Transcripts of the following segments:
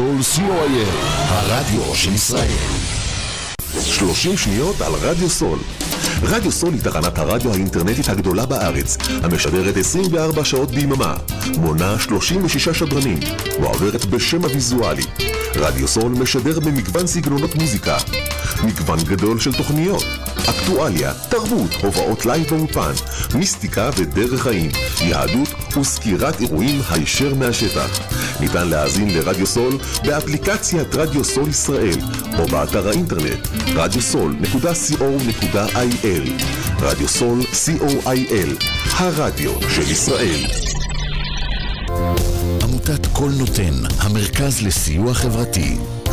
סול co.il, הרדיו של ישראל. 30 שניות על רדיו סול. רדיו סול היא תחנת הרדיו האינטרנטית הגדולה בארץ, המשדרת 24 שעות ביממה, מונה 36 שדרנים, ועוברת בשם הוויזואלי. רדיו סול משדר במגוון סגנונות מוזיקה, מגוון גדול של תוכניות, אקטואליה, תרבות, הופעות לייב באולפן, מיסטיקה ודרך חיים, יהדות וסקירת אירועים הישר מהשטח. ניתן להאזין לרדיו סול באפליקציית רדיו סול ישראל או באתר האינטרנט radiosol.co.il רדיו סול co.il הרדיו של ישראל עמותת קול נותן, המרכז לסיוע חברתי.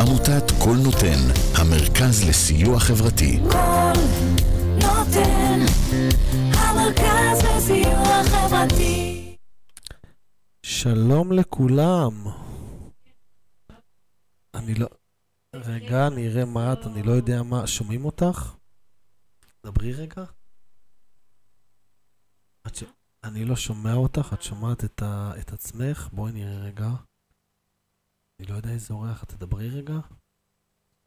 עמותת קול נותן, המרכז לסיוע חברתי. קול נותן, המרכז לסיוע חברתי. שלום לכולם. אני לא... רגע, נראה מה את, אני לא יודע מה... שומעים אותך? דברי רגע. את ש... אני לא שומע אותך, את שומעת את, ה... את עצמך? בואי נראה רגע. אני לא יודע איזה אורח, את תדברי רגע.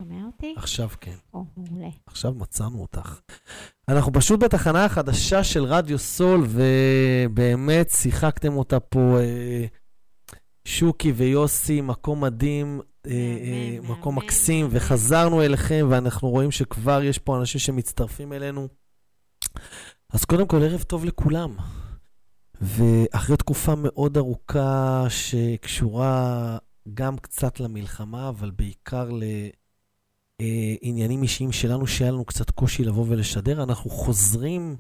שומע אותי? עכשיו כן. או, מעולה. עכשיו מצאנו אותך. אנחנו פשוט בתחנה החדשה של רדיו סול, ובאמת שיחקתם אותה פה אה, שוקי ויוסי, מקום מדהים, אה, אה, מקום מקסים. וחזרנו אליכם, ואנחנו רואים שכבר יש פה אנשים שמצטרפים אלינו. אז קודם כל, ערב טוב לכולם. ואחרי תקופה מאוד ארוכה שקשורה גם קצת למלחמה, אבל בעיקר לעניינים אישיים שלנו, שהיה לנו קצת קושי לבוא ולשדר, אנחנו חוזרים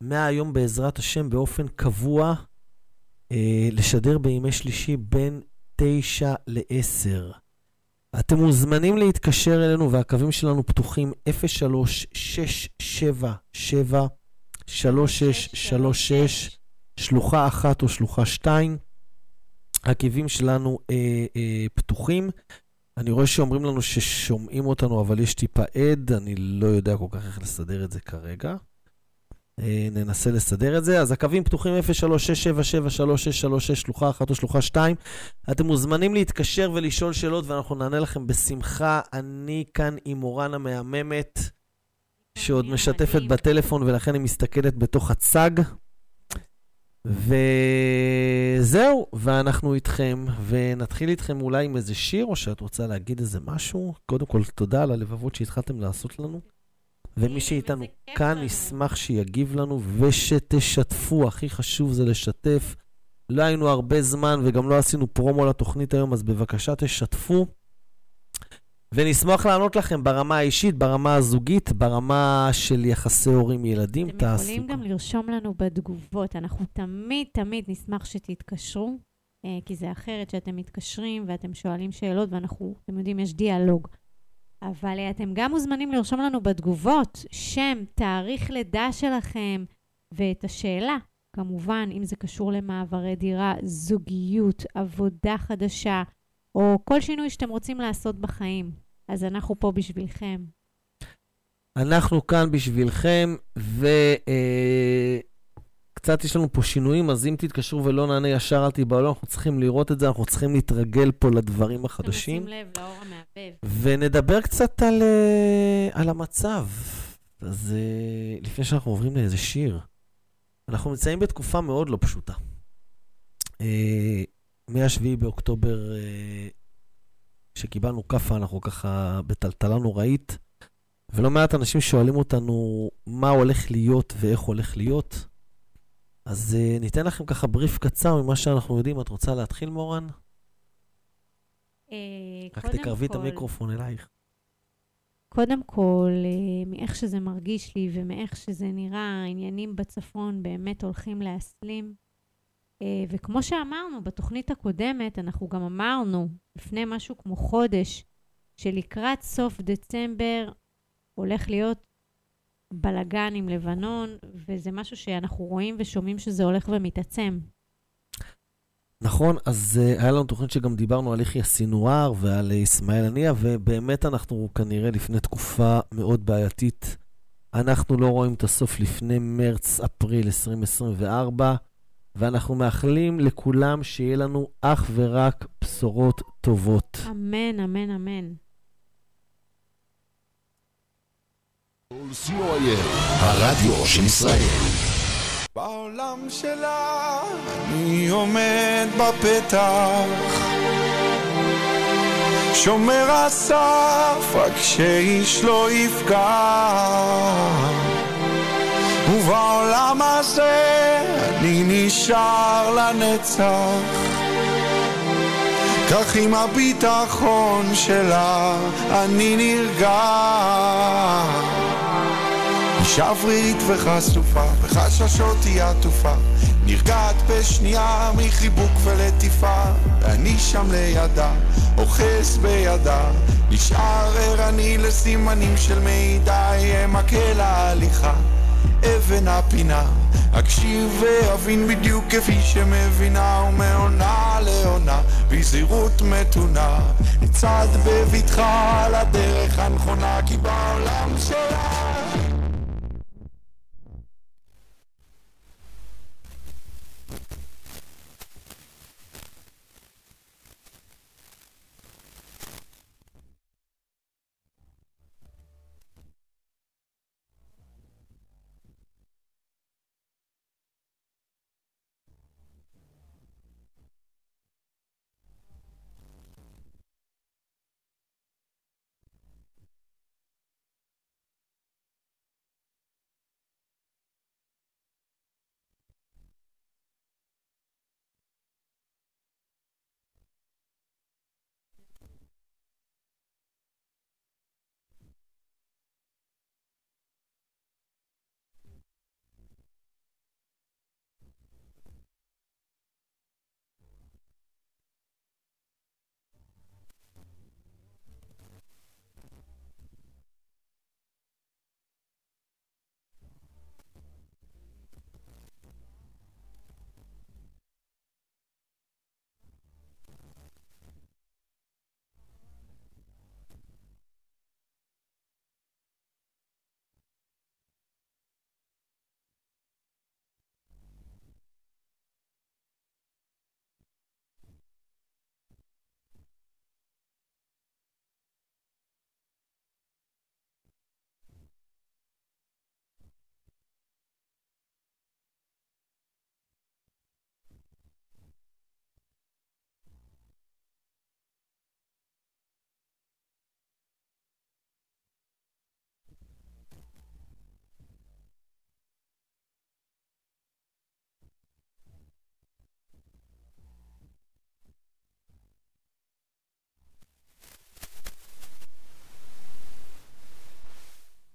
מהיום בעזרת השם באופן קבוע אה, לשדר בימי שלישי בין 9 ל-10. אתם מוזמנים להתקשר אלינו והקווים שלנו פתוחים 03-677-3636, שלוחה אחת או שלוחה שתיים. הקווים שלנו אה, אה, פתוחים. אני רואה שאומרים לנו ששומעים אותנו, אבל יש טיפה עד, אני לא יודע כל כך איך לסדר את זה כרגע. אה, ננסה לסדר את זה. אז הקווים פתוחים 03-677-3636, שלוחה אחת או שלוחה שתיים. אתם מוזמנים להתקשר ולשאול שאלות, ואנחנו נענה לכם בשמחה. אני כאן עם מורן המהממת, שעוד משתפת. בטלפון, ולכן היא מסתכלת בתוך הצג. וזהו, ואנחנו איתכם, ונתחיל איתכם אולי עם איזה שיר, או שאת רוצה להגיד איזה משהו? קודם כל, תודה על הלבבות שהתחלתם לעשות לנו. ומי שאיתנו כאן לנו. ישמח שיגיב לנו ושתשתפו, הכי חשוב זה לשתף. לא היינו הרבה זמן וגם לא עשינו פרומו לתוכנית היום, אז בבקשה תשתפו. ונשמח לענות לכם ברמה האישית, ברמה הזוגית, ברמה של יחסי הורים-ילדים. אתם תעשו יכולים גם לרשום לנו בתגובות. אנחנו תמיד תמיד נשמח שתתקשרו, אה, כי זה אחרת שאתם מתקשרים ואתם שואלים שאלות, ואנחנו, אתם יודעים, יש דיאלוג. אבל אה, אתם גם מוזמנים לרשום לנו בתגובות שם, תאריך לידה שלכם, ואת השאלה. כמובן, אם זה קשור למעברי דירה, זוגיות, עבודה חדשה, או כל שינוי שאתם רוצים לעשות בחיים. אז אנחנו פה בשבילכם. אנחנו כאן בשבילכם, וקצת יש לנו פה שינויים, אז אם תתקשרו ולא נענה ישר אל תיבהלו, אנחנו צריכים לראות את זה, אנחנו צריכים להתרגל פה לדברים החדשים. שים לב לאור המעבב. ונדבר קצת על, אה, על המצב. אז אה, לפני שאנחנו עוברים לאיזה שיר, אנחנו נמצאים בתקופה מאוד לא פשוטה. אה, מ-7 באוקטובר, אה, כשקיבלנו כאפה, אנחנו ככה בטלטלה נוראית, ולא מעט אנשים שואלים אותנו מה הולך להיות ואיך הולך להיות. אז אה, ניתן לכם ככה בריף קצר ממה שאנחנו יודעים. את רוצה להתחיל, מורן? אה, רק תקרבי את המיקרופון אלייך. קודם כל, מאיך שזה מרגיש לי ומאיך שזה נראה, העניינים בצפון באמת הולכים להסלים. אה, וכמו שאמרנו בתוכנית הקודמת, אנחנו גם אמרנו לפני משהו כמו חודש, שלקראת סוף דצמבר הולך להיות בלגן עם לבנון, וזה משהו שאנחנו רואים ושומעים שזה הולך ומתעצם. נכון, אז uh, היה לנו תוכנית שגם דיברנו על יחיא סינואר ועל אסמאעיל הנייה, ובאמת אנחנו כנראה לפני תקופה מאוד בעייתית. אנחנו לא רואים את הסוף לפני מרץ-אפריל 2024, ואנחנו מאחלים לכולם שיהיה לנו אך ורק בשורות טובות. אמן, אמן, אמן. הרדיו של ישראל. בעולם שלה אני עומד בפתח שומר הסף רק שאיש לא יפגע ובעולם הזה אני נשאר לנצח. כך עם הביטחון שלה אני נרגע. אישה שברירית וחשופה, בחששות היא עטופה, נרגעת בשנייה מחיבוק ולטיפה, ואני שם לידה, אוחז בידה, נשאר ערני לסימנים של מידע, יהיה מקל ההליכה, אבן הפינה, אקשיב ואבין בדיוק כפי שמבינה, ומעונה לעונה, בזהירות מתונה, נצעד בבטחה על הדרך הנכונה, כי בעולם שלה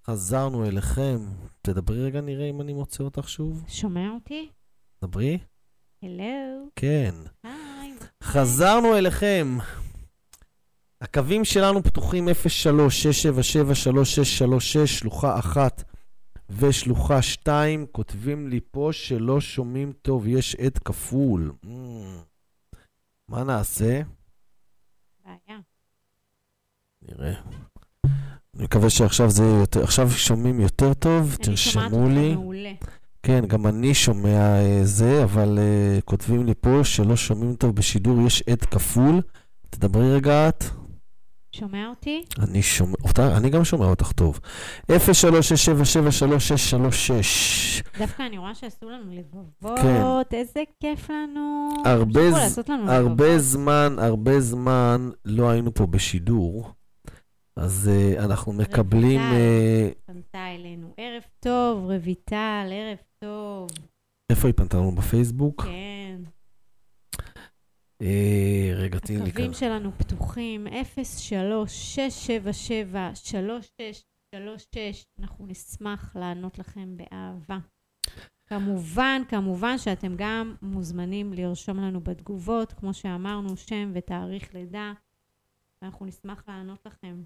חזרנו אליכם. תדברי רגע, נראה אם אני מוצא אותך שוב. שומע אותי? דברי. הלו. כן. היי. חזרנו אליכם. הקווים שלנו פתוחים 03-677-3636, שלוחה אחת ושלוחה שתיים. כותבים לי פה שלא שומעים טוב, יש עד כפול. Mm. מה נעשה? בעיה. נראה. אני מקווה שעכשיו זה יותר, עכשיו שומעים יותר טוב, אני שומעת תרשמו לי. מעולה. כן, גם אני שומע אה, זה, אבל אה, כותבים לי פה שלא שומעים טוב בשידור, יש עד כפול. תדברי רגע את. שומע אותי? אני שומע, אותך, אני גם שומע אותך טוב. 03-677-3636. דווקא אני רואה שעשו לנו לבבות, כן. איזה כיף לנו. הרבה ז- לנו הרבה לבבות. זמן, הרבה זמן לא היינו פה בשידור, אז אה, אנחנו מקבלים... רויטל. אה, פנתה אלינו. ערב טוב, רויטל, ערב טוב. איפה היא פנתה לנו? בפייסבוק? כן. אה, רגע, תני לי הקווים כאן. שלנו פתוחים, 03-677-3636. אנחנו נשמח לענות לכם באהבה. כמובן, כמובן שאתם גם מוזמנים לרשום לנו בתגובות, כמו שאמרנו, שם ותאריך לידה. ואנחנו נשמח לענות לכם.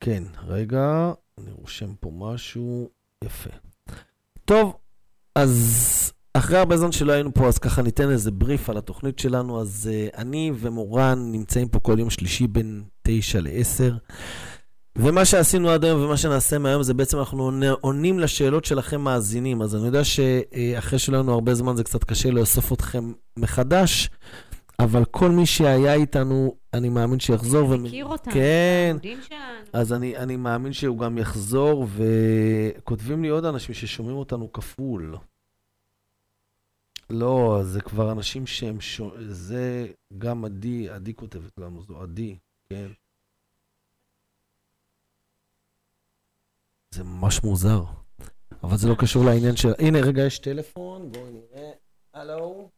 כן, רגע, אני רושם פה משהו. יפה. טוב, אז אחרי הרבה זמן שלא היינו פה, אז ככה ניתן איזה בריף על התוכנית שלנו. אז uh, אני ומורן נמצאים פה כל יום שלישי בין 9 ל-10. ומה שעשינו עד היום ומה שנעשה מהיום זה בעצם אנחנו עונים לשאלות שלכם מאזינים. אז אני יודע שאחרי שלא היינו הרבה זמן זה קצת קשה לאסוף אתכם מחדש, אבל כל מי שהיה איתנו, אני מאמין שיחזור. מכיר ו... אותנו, כן. העמודים שלנו. אז אני, אני מאמין שהוא גם יחזור, וכותבים לי עוד אנשים ששומעים אותנו כפול. לא, זה כבר אנשים שהם... ש... זה גם עדי, עדי כותבת לנו, זו עדי, כן. זה ממש מוזר. אבל זה לא קשור לעניין של... הנה, רגע, יש טלפון, בואי נראה. הלו?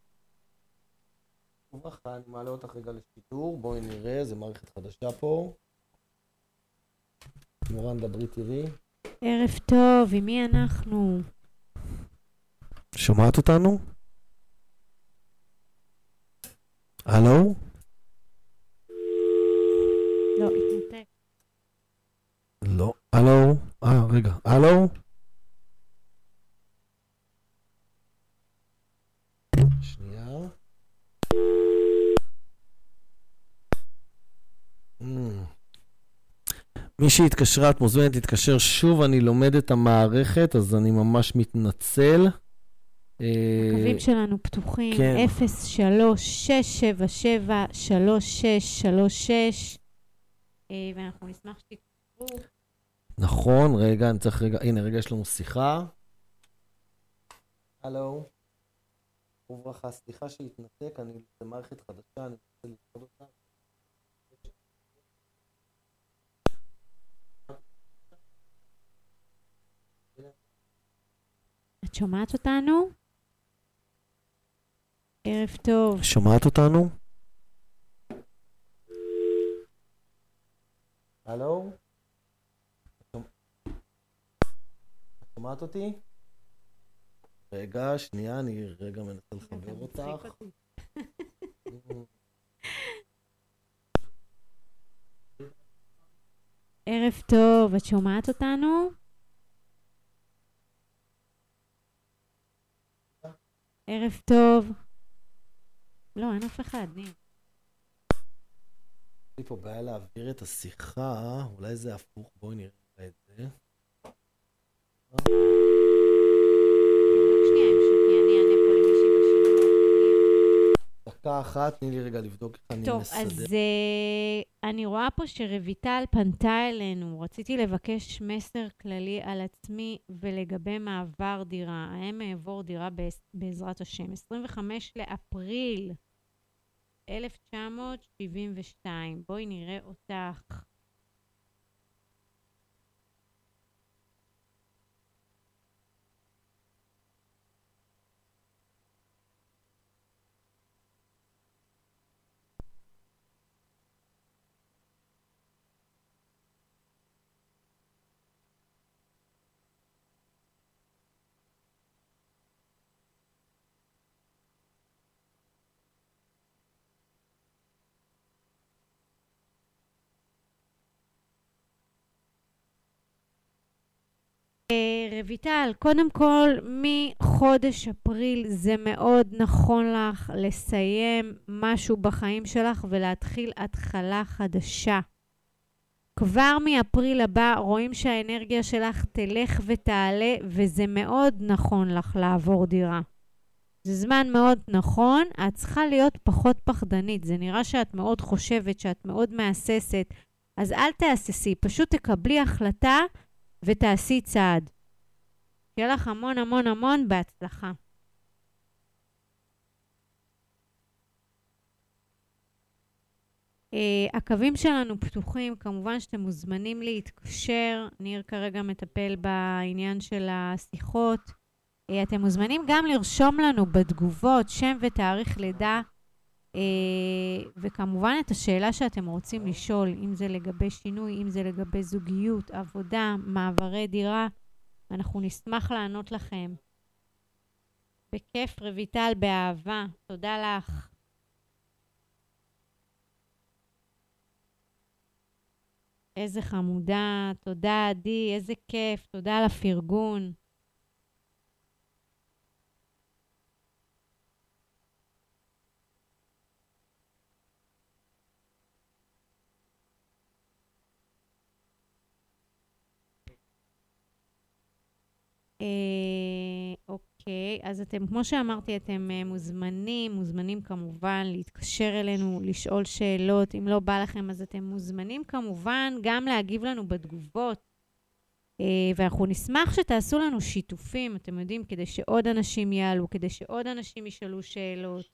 וברכה, אני מעלה אותך רגע לשידור, בואי נראה, זה מערכת חדשה פה. מורן, דברי תראי. ערב טוב, עם מי אנחנו? שומעת אותנו? הלו? לא, התנתק. לא. הלו? אה, רגע. הלו? מי שהתקשרה, את מוזמנת להתקשר שוב, אני לומד את המערכת, אז אני ממש מתנצל. אה, הקווים שלנו פתוחים, כן. 03-677-3636, אה, ואנחנו נשמח שתתקשרו. נכון, רגע, אני צריך רגע, הנה, רגע, יש לנו שיחה. הלו. וברכה, סליחה שהתנתק, אני במערכת חדשה, אני רוצה ללמוד אותה. את שומעת אותנו? ערב טוב. שומעת אותנו? הלו? את שומעת אותי? רגע, שנייה, אני רגע מנסה לחבר אותך. ערב טוב, את שומעת אותנו? ערב טוב. לא, אין אף אחד, ניר. יש לי פה בעיה להעביר את השיחה, אולי זה הפוך, בואי נראה את זה. רק שנייה, המשכי, אני אענה פה למישהי בשידור. דקה אחת, תני לי רגע לבדוק איך אני טוב, מסדר. אז uh, אני רואה פה שרויטל פנתה אלינו. רציתי לבקש מסר כללי על עצמי ולגבי מעבר דירה. האם אעבור דירה בעז- בעזרת השם? 25 לאפריל 1972. בואי נראה אותך. רויטל, קודם כל, מחודש אפריל זה מאוד נכון לך לסיים משהו בחיים שלך ולהתחיל התחלה חדשה. כבר מאפריל הבא רואים שהאנרגיה שלך תלך ותעלה, וזה מאוד נכון לך לעבור דירה. זה זמן מאוד נכון, את צריכה להיות פחות פחדנית. זה נראה שאת מאוד חושבת, שאת מאוד מהססת, אז אל תהססי, פשוט תקבלי החלטה ותעשי צעד. שיהיה לך המון המון המון בהצלחה. Uh, הקווים שלנו פתוחים, כמובן שאתם מוזמנים להתקשר. ניר כרגע מטפל בעניין של השיחות. Uh, אתם מוזמנים גם לרשום לנו בתגובות שם ותאריך לידה, אה, וכמובן, את השאלה שאתם רוצים לשאול, אם זה לגבי שינוי, אם זה לגבי זוגיות, עבודה, מעברי דירה, אנחנו נשמח לענות לכם. בכיף, רויטל, באהבה. תודה לך. איזה חמודה, תודה עדי, איזה כיף, תודה על הפרגון. אוקיי, אז אתם, כמו שאמרתי, אתם אה, מוזמנים, מוזמנים כמובן להתקשר אלינו, לשאול שאלות. אם לא בא לכם, אז אתם מוזמנים כמובן גם להגיב לנו בתגובות. אה, ואנחנו נשמח שתעשו לנו שיתופים, אתם יודעים, כדי שעוד אנשים יעלו, כדי שעוד אנשים ישאלו שאלות.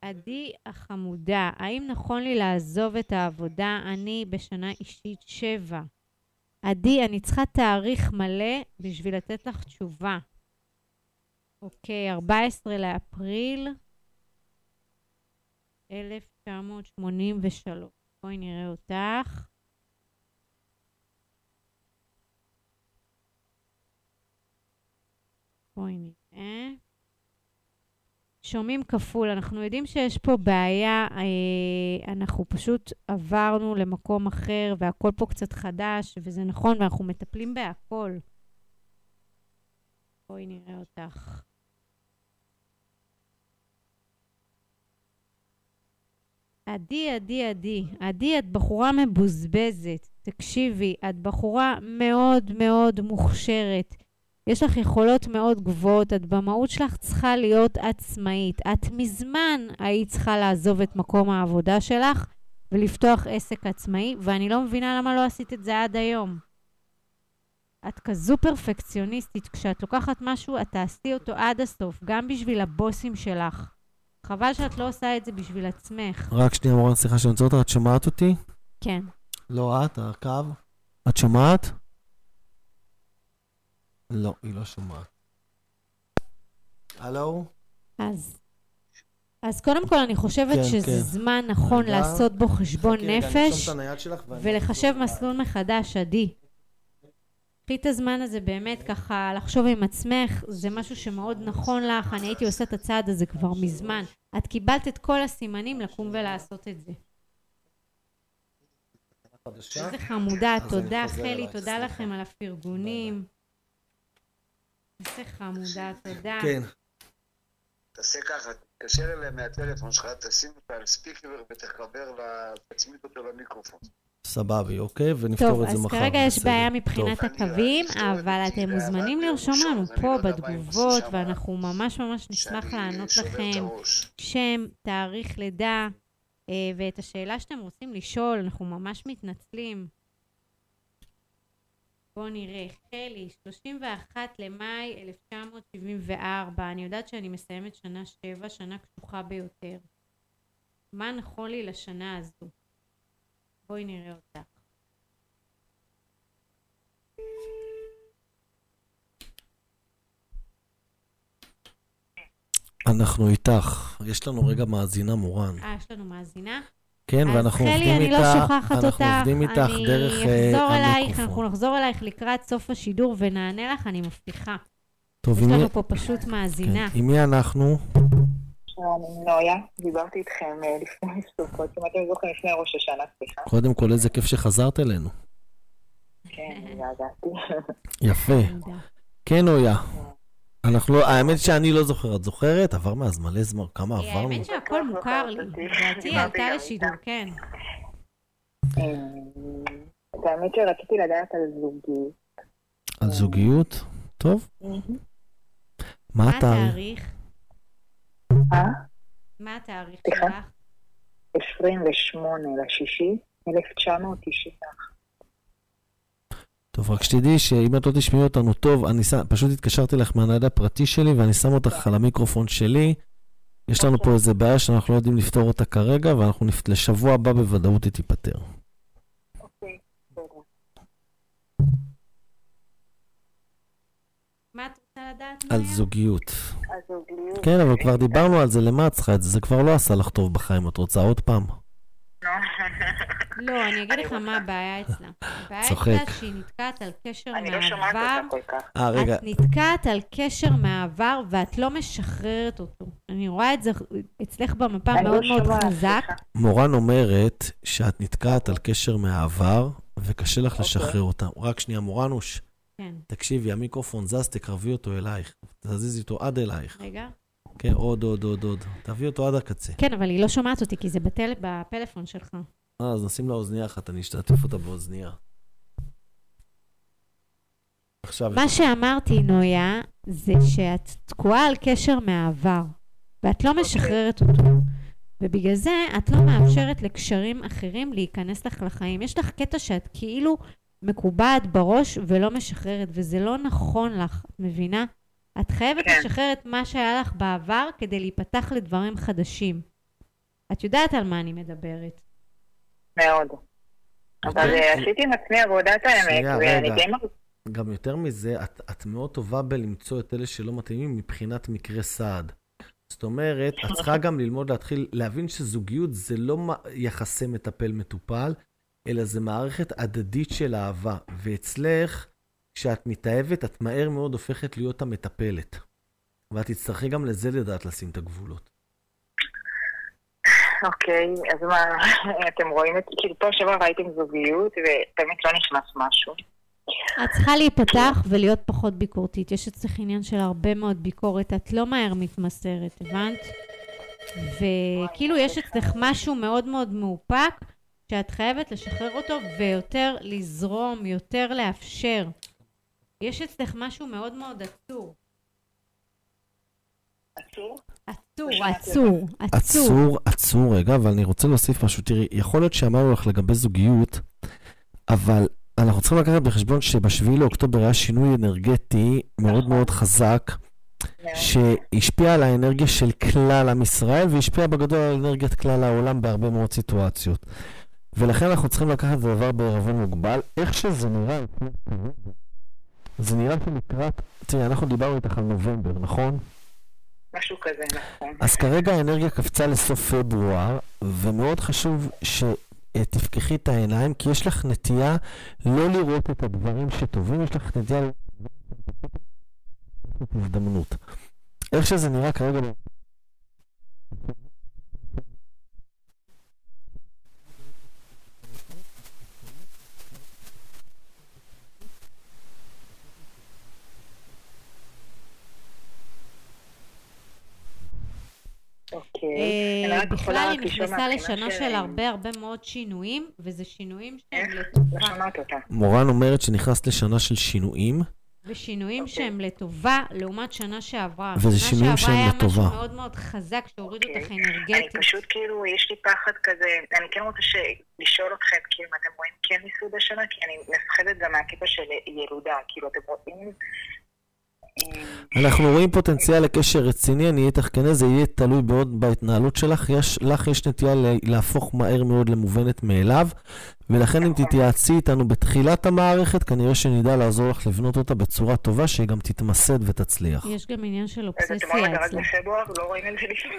עדי החמודה, האם נכון לי לעזוב את העבודה? אני בשנה אישית שבע. עדי, אני צריכה תאריך מלא בשביל לתת לך תשובה. אוקיי, 14 לאפריל 1983. בואי נראה אותך. בואי נראה. שומעים כפול, אנחנו יודעים שיש פה בעיה, אה, אנחנו פשוט עברנו למקום אחר והכל פה קצת חדש, וזה נכון, ואנחנו מטפלים בהכל. בואי נראה אותך. עדי, עדי, עדי, עדי, את בחורה מבוזבזת. תקשיבי, את בחורה מאוד מאוד מוכשרת. יש לך יכולות מאוד גבוהות, את במהות שלך צריכה להיות עצמאית. את מזמן היית צריכה לעזוב את מקום העבודה שלך ולפתוח עסק עצמאי, ואני לא מבינה למה לא עשית את זה עד היום. את כזו פרפקציוניסטית, כשאת לוקחת משהו, את תעשי אותו עד הסוף, גם בשביל הבוסים שלך. חבל שאת לא עושה את זה בשביל עצמך. רק שנייה, מורן, סליחה שאני עוצר אותך, את שומעת אותי? כן. לא את, הקו. את שומעת? לא, היא לא שומעת. הלו? אז, אז קודם כל, אני חושבת כן, שזה כן. זמן נכון רגע. לעשות בו חשבון חכי נפש ולחשב מסלול מחדש, עדי. קחי את הזמן הזה באמת ככה לחשוב עם עצמך, זה משהו שמאוד נכון לך, אני הייתי עושה את הצעד הזה כבר מזמן. את קיבלת את כל הסימנים לקום ולעשות את זה. איזה חמודה, תודה חלי, תודה. לכם על הפרגונים. איזה חמודה, תודה. כן. תעשה ככה, תתקשר אליהם מהטלפון שלך, תשים אותה על ספיקר ותחבר, תצמיד אותו למיקרופון. סבבי, אוקיי? ונפתור טוב, את זה אז מחר. כרגע יש. בעיה טוב. מבחינת אני הקווים, אבל אתם מוזמנים לרשום לנו פה לא בתגובות. ואנחנו ממש ממש נשמח לענות לכם. שם, תאריך לידה, אה, ואת השאלה שאתם רוצים לשאול, אנחנו ממש מתנצלים. בואו נראה, חלי, 31 למאי 1974, אני יודעת שאני מסיימת שנה שבע, שנה קשוחה ביותר. מה נכון לי לשנה הזו? בואי נראה אותך. אנחנו איתך. יש לנו רגע מאזינה מורן. אה, יש לנו מאזינה? כן, אז ואנחנו חלי, עובדים אני לא שוכחת אותך. אנחנו עובדים איתך דרך אני אה, אחזור אלייך, אנחנו המיקרופון. נחזור אלייך לקראת סוף השידור ונענה לך, אני מבטיחה. טוב, יש מי- לנו פה פשוט מאזינה. כן, עם מי אנחנו? שלום, אני נויה, דיברתי איתכם אה, לפני סוכות, אם אתם זוכרים לפני ראש השנה, סליחה. קודם כל, איזה כיף שחזרת אלינו. כן, התגעגעתי. יפה. כן, אויה. אנחנו לא, האמת שאני לא זוכר, את זוכרת? עבר מאז מלא זמן, כמה אה, עברנו? האמת שהכל מוכר לי. לדעתי היא עלתה לשידור, כן. את האמת שרציתי לדעת על זוגי. על זוגיות? טוב. מה התאריך? מה התאריך? שלך? 28 לשישי, 1990. טוב, רק שתדעי שאם את לא תשמעי אותנו טוב, אני שם, פשוט התקשרתי לך מהנייד הפרטי שלי ואני שם אותך על המיקרופון שלי. יש לנו פה איזה בעיה שאנחנו לא יודעים לפתור אותה כרגע, ואנחנו נפ... לשבוע הבא בוודאות היא תיפתר. אוקיי, רוצה לדעת? על? זוגיות. כן, אבל כבר דיברנו על זה, למה את צריכה את זה? זה כבר לא עשה לך טוב בחיים, את רוצה עוד פעם? לא, אני אגיד לך מה הבעיה אצלה. הבעיה. הייתה שהיא נתקעת על קשר אני לא שומעת מהעבר. אותה כל כך. אה, רגע, את נתקעת על קשר מהעבר ואת לא משחררת אותו. אני רואה את זה אצלך במפה מאוד לא מאוד שומעת, חזק. מורן אומרת שאת נתקעת על קשר מהעבר, וקשה לך אוקיי. לשחרר אותה. רק שנייה, מורנוש, כן, תקשיבי, המיקרופון זז, תקרבי אותו אלייך. תזיזי אותו עד אלייך. רגע. כן, עוד, עוד, עוד, עוד. תביא אותו עד הקצה. כן, אבל היא לא שומעת אותי, כי זה בטל... בפלאפון שלך. אה, אז נשים לה אוזנייה אחת, אני אשתתף אותה באוזנייה. עכשיו, מה שאמרתי, נויה, זה שאת תקועה על קשר מהעבר, ואת לא משחררת אותו. ובגלל זה את לא מאפשרת לקשרים אחרים להיכנס לך לחיים. יש לך קטע שאת כאילו מקובעת בראש ולא משחררת, וזה לא נכון לך, את מבינה? את חייבת כן. לשחרר את מה שהיה לך בעבר כדי להיפתח לדברים חדשים. את יודעת על מה אני מדברת. מאוד. אבל אה, עשיתי עם עצמי עבודת האמת, ואני. די מרגישה... גם יותר מזה, את, את מאוד טובה בלמצוא את אלה שלא מתאימים מבחינת מקרה סעד. זאת אומרת, את צריכה גם ללמוד להתחיל, להבין שזוגיות זה לא יחסי מטפל-מטופל, אלא זה מערכת הדדית של אהבה. ואצלך, כשאת מתאהבת, את מהר מאוד הופכת להיות המטפלת. ואת תצטרכי גם לזה לדעת לשים את הגבולות. אוקיי, אז מה, אתם רואים את... כאילו, פה שעבר ראיתם זוגיות, ובאמת לא נכנס משהו. את צריכה להיפתח ולהיות פחות ביקורתית. יש אצלך עניין של הרבה מאוד ביקורת, את לא מהר מתמסרת, הבנת? וכאילו יש אצלך משהו מאוד מאוד מאופק, שאת חייבת לשחרר אותו ויותר לזרום, יותר לאפשר. יש אצלך משהו מאוד מאוד עצור. עצור, עצור, עצור. עצור, עצור רגע, אבל אני רוצה להוסיף משהו. תראי, יכול להיות שאמרנו לך לגבי זוגיות, אבל אנחנו צריכים לקחת בחשבון שבשביעי לאוקטובר היה שינוי אנרגטי מאוד מאוד חזק, שהשפיע על האנרגיה של כלל עם ישראל, והשפיע בגדול על אנרגיית כלל העולם בהרבה מאוד סיטואציות. ולכן אנחנו צריכים לקחת את הדבר בערבון מוגבל. איך שזה נראה, זה נראה שלקראת, תראי, אנחנו דיברנו איתך על נובמבר, נכון? משהו כזה, נכון. אז כרגע האנרגיה קפצה לסוף פברואר, ומאוד חשוב שתפקחי את העיניים, כי יש לך נטייה לא לראות את הדברים שטובים, יש לך נטייה לראות את הזדמנות. איך שזה נראה כרגע... אוקיי. אה, אני בכלל היא נכנסה לשנה של- הרבה הרבה מאוד שינויים, וזה שינויים שהם? לטובה. לא אותה. מורן אומרת שנכנסת לשנה של שינויים, ושינויים אוקיי. שהם לטובה לעומת שנה שעברה. וזה שנה שינויים שעברה שהם היה לטובה. משהו מאוד מאוד חזק שהוריד אוקיי. אותך אני אנרגטית. פשוט כאילו, יש לי פחד כזה, אני כן רוצה ש- לשאול אתכם, כאילו, אם אתם רואים כן מיסוד השנה, כי אני מפחדת גם מהקטע של ילודה, כאילו, אתם רואים... אנחנו רואים פוטנציאל לקשר רציני, אני אהיה איתך כנה, זה יהיה תלוי מאוד בהתנהלות שלך. יש, לך יש נטייה ל- להפוך מהר מאוד למובנת מאליו, ולכן אם תתייעצי איתנו בתחילת המערכת, כנראה שנדע לעזור לך לבנות אותה בצורה טובה, שהיא גם תתמסד ותצליח. יש גם עניין של אובססיה אצלך.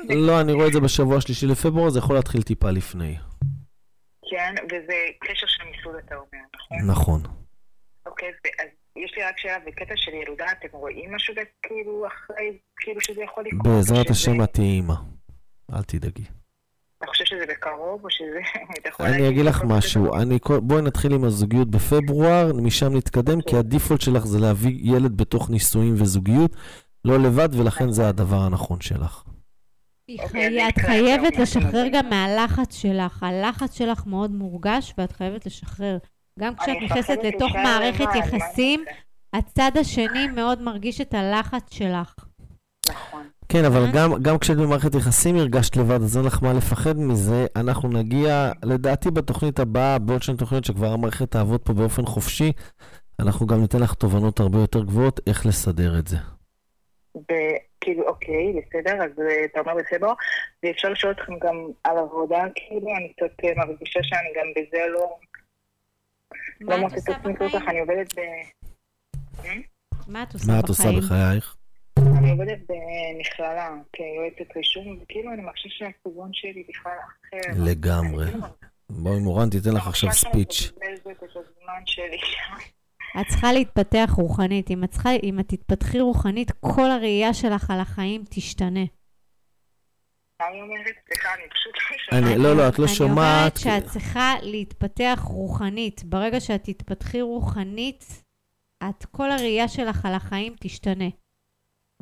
לא? לא, אני רואה את זה בשבוע השלישי לפברואר, זה יכול להתחיל טיפה לפני. כן, וזה קשר של מיסוד, אתה אומר, נכון? נכון. אוקיי, אז יש לי רק שאלה, בקטע של ילודה, אתם רואים משהו כאילו אחרי, כאילו שזה יכול לקרות? בעזרת שזה- השם את תהיי אימא. אל תדאגי. אתה חושב שזה בקרוב, או שזה... אני אגיד לך משהו? אני, בואי נתחיל עם הזוגיות בפברואר, משם נתקדם, כי הדיפולט שלך זה להביא ילד בתוך נישואים וזוגיות, לא לבד, ולכן זה הדבר הנכון שלך. אוקיי, את חייבת לשחרר. גם מהלחץ שלך. הלחץ שלך מאוד מורגש ואת חייבת לשחרר. גם כשאת נכנסת לתוך מערכת יחסים? הצד השני מאוד מרגיש את הלחץ שלך. נכון. כן, אבל אה? גם, גם כשאת במערכת יחסים הרגשת לבד, אז אין לך מה לפחד מזה. אנחנו נגיע, לדעתי בתוכנית הבאה, בעוד שני תוכניות שכבר המערכת תעבוד פה באופן חופשי, אנחנו גם ניתן לך תובנות הרבה יותר גבוהות איך לסדר את זה. וכאילו, אוקיי, בסדר, אז אה, אתה אומר בסדר, ואפשר לשאול אתכם גם על עבודה, כאילו, אני קצת אה, מרגישה שאני גם בזה לא... מה לא את עושה בחיים? אני עובדת ב... מה את עושה מה את עושה בחיים? בחייך? אני עובדת במכללה כיועצת רישום, וכאילו אני מרגישה שהכיוון שלי בכלל אחר. לגמרי. כאילו בואי מורן, תיתן לך עכשיו ספיץ'. את צריכה להתפתח רוחנית. אם את, צריכה, אם את תתפתחי רוחנית, כל הראייה שלך על החיים תשתנה. אומרת? סליחה, אני פשוט לא אני- שומעת. לא, לא, את לא אני שומעת. אומרת שאת צריכה להתפתח רוחנית. ברגע שאת תתפתחי רוחנית, את, כל הראייה שלך על החיים תשתנה.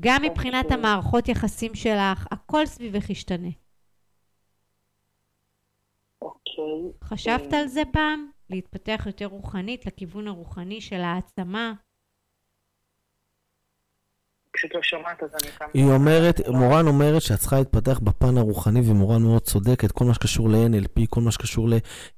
גם מבחינת. המערכות יחסים שלך, הכל סביבך ישתנה. אוקיי. חשבת על זה פעם? להתפתח יותר רוחנית, לכיוון הרוחני של העצמה? פשוט לא שומעת, אז אני כאן. היא אומרת, מורן אומרת שאת צריכה להתפתח בפן הרוחני, ומורן מאוד צודקת, כל מה שקשור ל-NLP, כל מה שקשור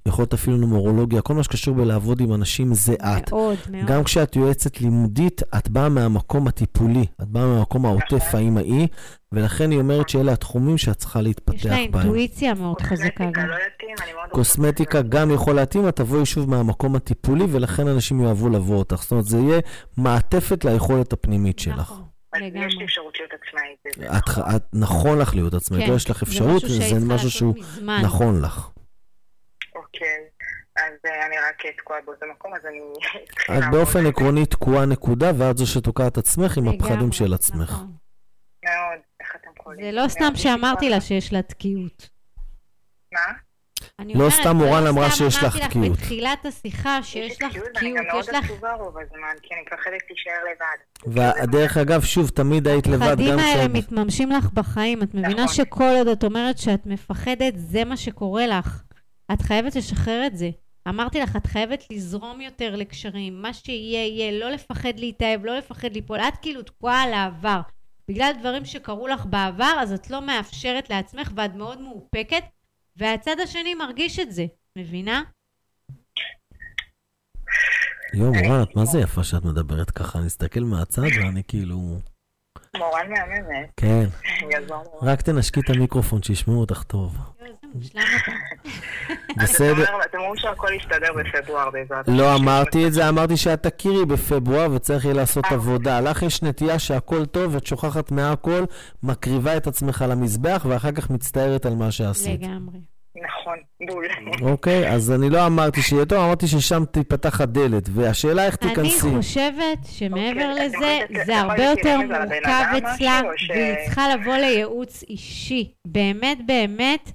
ליכולת אפילו נומרולוגיה, כל מה שקשור בלעבוד עם אנשים זה את. מאוד, מאוד. גם כשאת יועצת לימודית, את באה מהמקום הטיפולי, את באה מהמקום העוטף נכון. האמאי, ולכן היא אומרת שאלה התחומים שאת צריכה יש להתפתח לה בהם. אינטואיציה מאוד חזקה קוסמטיקה גם. לא יתאים, אני מאוד... רוצה קוסמטיקה. גם יכול להתאים, את תבואי שוב מהמקום הטיפולי, ולכן אנשים יאהבו לבוא אותך. זאת אומרת, זה יהיה מעטפת ליכולת הפנימית שלך. אז יש לי לגמרי. אפשרות להיות עצמאית. את, נכון? את נכון לך להיות עצמאית, כן, לא יש לך זה אפשרות, משהו שהיית זה משהו שהוא מזמן. נכון לך. אוקיי. אז אה, אני רק תקועה באותו מקום, אז אני... את. באופן עקרוני תקועה נקודה, ואת זו שתוקעת עצמך עם הפחדים לגמרי, של עצמך. נכון. מאוד, איך אתם קוראים? זה לא סתם שאמרתי לה שיש לה תקיעות. מה? אני לא אומרת, סתם זה מורן לא אמרה שיש לך אמרתי לך תקיעות. בתחילת השיחה שיש לך תקיעות, גם מאוד יש לך... עצובה רוב הזמן, כי אני מפחדת להישאר לבד. ודרך אגב, שוב, תמיד היית לבד, הפחדים גם האלה כשאת... מתממשים לך בחיים. את מבינה נכון. שכל עוד את אומרת שאת מפחדת, זה מה שקורה לך. את חייבת לשחרר את זה. אמרתי לך, את חייבת לזרום יותר לקשרים. מה שיהיה, יהיה. לא לפחד להתאהב, לא לפחד ליפול. את כאילו תקועה על העבר. בגלל דברים שקרו לך בעבר, אז את לא מאפשרת לעצמך ואת מאוד מאופקת, והצד השני מרגיש את זה. מבינה? יואו, מורן, את מה זה יפה שאת מדברת ככה? אני אסתכל מהצד ואני כאילו... מורן מהממת, כן. רק תנשקי את המיקרופון, שישמעו אותך טוב. בסדר. אתם אומר- אתם אומרים שהכל יסתדר בפברואר בעזרת לא. אמרתי את זה, אמרתי שאת תכירי בפברואר וצריך יהיה לעשות אה. עבודה. לך יש נטייה שהכל טוב, את שוכחת מהכל, מקריבה את עצמך למזבח ואחר כך מצטערת על מה שעשית. לגמרי. נכון, בול. אוקיי, אז אני לא אמרתי שיהיה טוב, אמרתי ששם תיפתח הדלת, והשאלה איך אני תיכנסי. חושבת שמעבר אוקיי, לזה, זה הרבה יותר מורכב אצלה, והיא צריכה לבוא לייעוץ אישי. באמת, באמת,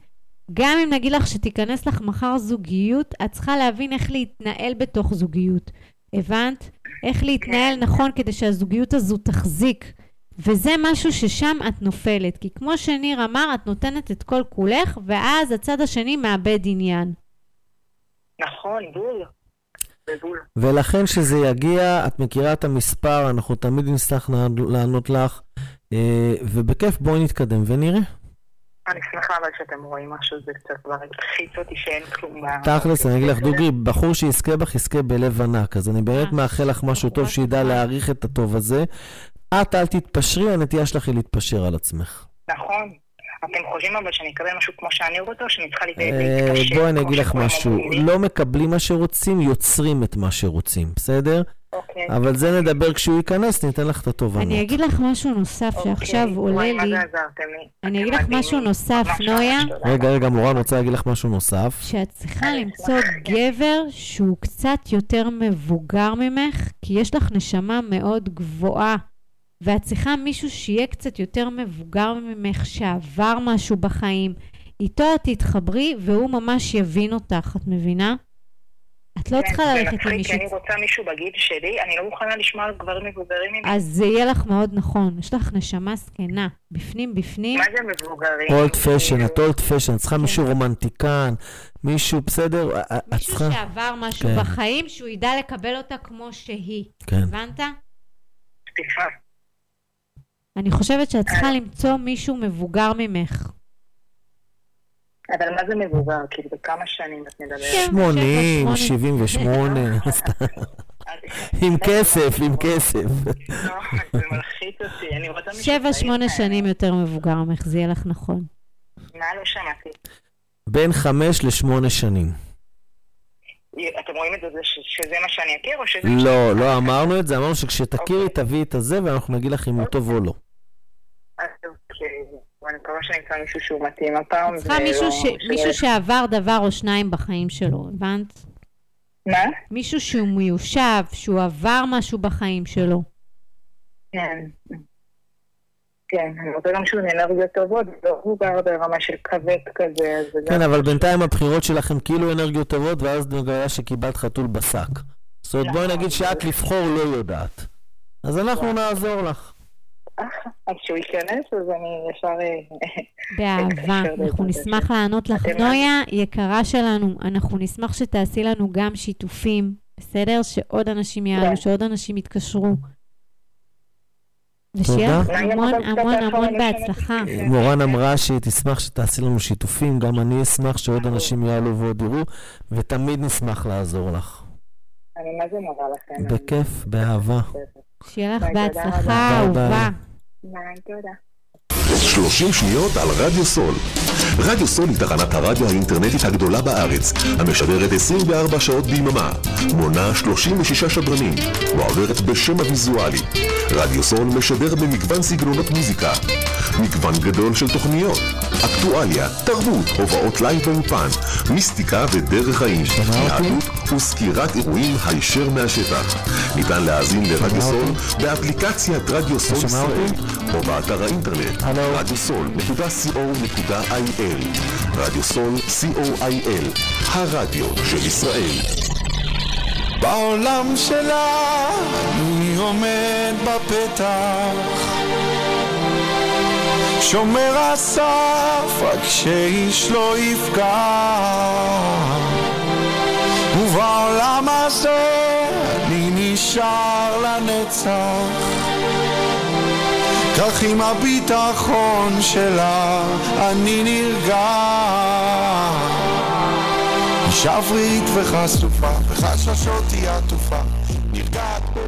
גם אם נגיד לך שתיכנס לך מחר זוגיות, את צריכה להבין איך להתנהל בתוך זוגיות. הבנת? איך להתנהל נכון כדי שהזוגיות הזו תחזיק. וזה משהו ששם את נופלת, כי כמו שניר אמר, את נותנת את כל כולך, ואז הצד השני מאבד עניין. נכון, בול. ולכן כשזה יגיע, את מכירה את המספר, אנחנו תמיד נצטרך לענות לך, אה, ובכיף בואי נתקדם ונראה. אני שמחה אבל שאתם רואים משהו, זה קצת כבר הפחיץ אותי שאין כלום. תכלס, אני אגיד לך, דוגרי, בחור שיזכה בך, יזכה בלב ענק, אז אני באמת אה, מאחל לך משהו טוב, שידע להעריך את הטוב הזה. את אל תתפשרי, הנטייה שלך היא להתפשר על עצמך. נכון. אתם חושבים אבל שאני אקבל משהו כמו שאני רוצה, או שאני צריכה להת- אה, להתקשר? בואי אני אגיד לך משהו? לא מקבלים מה שרוצים, יוצרים את מה שרוצים, בסדר? אוקיי. אבל זה נדבר כשהוא ייכנס, ניתן לך את התובנות. אני אגיד לך משהו נוסף אוקיי. שעכשיו עולה לי. אני אגיד לך. משהו נוסף, נויה. רגע, רגע, מורן, רוצה להגיד לך משהו נוסף. שאת צריכה למצוא אשמח. גבר שהוא קצת יותר מבוגר ממך, כי יש לך נשמה מאוד גבוהה, ואת צריכה מישהו שיהיה קצת יותר מבוגר ממך, שעבר משהו בחיים. איתו את תתחברי והוא ממש יבין אותך, את מבינה? את לא כן, צריכה זה ללכת מצחיק, עם כי מישהו... אני רוצה מישהו בגיל שלי, אני לא מוכנה לשמוע על גברים מבוגרים ממני. אז זה יהיה לך מאוד נכון. יש לך נשמה זקנה. בפנים, בפנים. מה זה מבוגרים? old fashion, את old fashion, את צריכה מישהו רומנטיקן, מישהו, בסדר? את כן. מישהו צריכה... שעבר משהו כן. בחיים, שהוא ידע לקבל אותה כמו שהיא. כן. הבנת? סליחה. אני חושבת שאת צריכה אה. למצוא מישהו מבוגר ממך. אבל מה זה מבוגר? כאילו, בכמה שנים את מדברת? כן. 80, שבע, 78, סתם. עם כסף, עם כסף. לא, זה מלחיץ אותי, אני רוצה מישהו... שבע, שמונה. שנים יותר מבוגר ממך, זה יהיה לך נכון. מה לא שמעתי? בין חמש לשמונה שנים. אתם רואים את זה ש- שזה מה שאני אכיר, או שזה... לא, לא אמרנו את זה, אמרנו שכשתכירי אוקיי. תביאי את הזה ואנחנו נגיד לך אם הוא טוב או לא. אוקיי, ואני מקווה שאני אמצא מישהו שהוא מתאים הפעם. צריכה מישהו ש- מישהו שעבר דבר או שניים בחיים שלו, הבנת? מה? מישהו שהוא מיושב, שהוא עבר משהו בחיים שלו. כן. כן, אני רוצה גם שהוא אנרגיות טובות, לא הוא גר ברמה של כבד כזה. כן, אבל בינתיים הבחירות שלכם כאילו אנרגיות טובות, ואז נגלה שקיבלת חתול בשק. זאת אומרת, בואי נגיד שאת לבחור לא יודעת. אז אנחנו נעזור לך. אז כשהוא ייכנס, אז אני ישר... אה, באהבה. אקשר אנחנו נשמח. לענות לך. נויה, יקרה שלנו, אנחנו נשמח שתעשי לנו גם שיתופים, בסדר? שעוד אנשים יעלו, כן. שעוד אנשים יתקשרו. ושיהיה לך המון המון המון בהצלחה. מורן אמרה שהיא תשמח שתעשי לנו שיתופים, גם אני אשמח שעוד אנשים יעלו ועוד יראו, ותמיד נשמח לעזור לך. אני מה זה מורה לכם. בכיף, באהבה. שיהיה לך בהצלחה, רבה. אהובה. ביי, תודה. 30 שניות על רדיו סול. רדיו סול היא תחנת הרדיו האינטרנטית הגדולה בארץ, המשדרת 24 שעות ביממה, מונה 36 שדרנים, מועברת בשם הוויזואלי. רדיו סול משדר במגוון סגנונות מוזיקה, מגוון גדול של תוכניות, אקטואליה, תרבות, הופעות לייב באולפן, מיסטיקה ודרך חיים, יהדות וסקירת אירועים הישר מהשטח. ניתן להאזין לרדיו סול באפליקציית רדיו סול ישראל? או באתר האינטרנט הלו? רדיו סול נקודה co.il הרדיו של ישראל. בעולם שלה אני עומד בפתח? שומר הסף רק שאיש לא יפגע. ובעולם הזה אני נשאר לנצח כך עם הביטחון שלה אני נרגע. שברירית וחשופה, בחששות היא עטופה, נרגעת ב...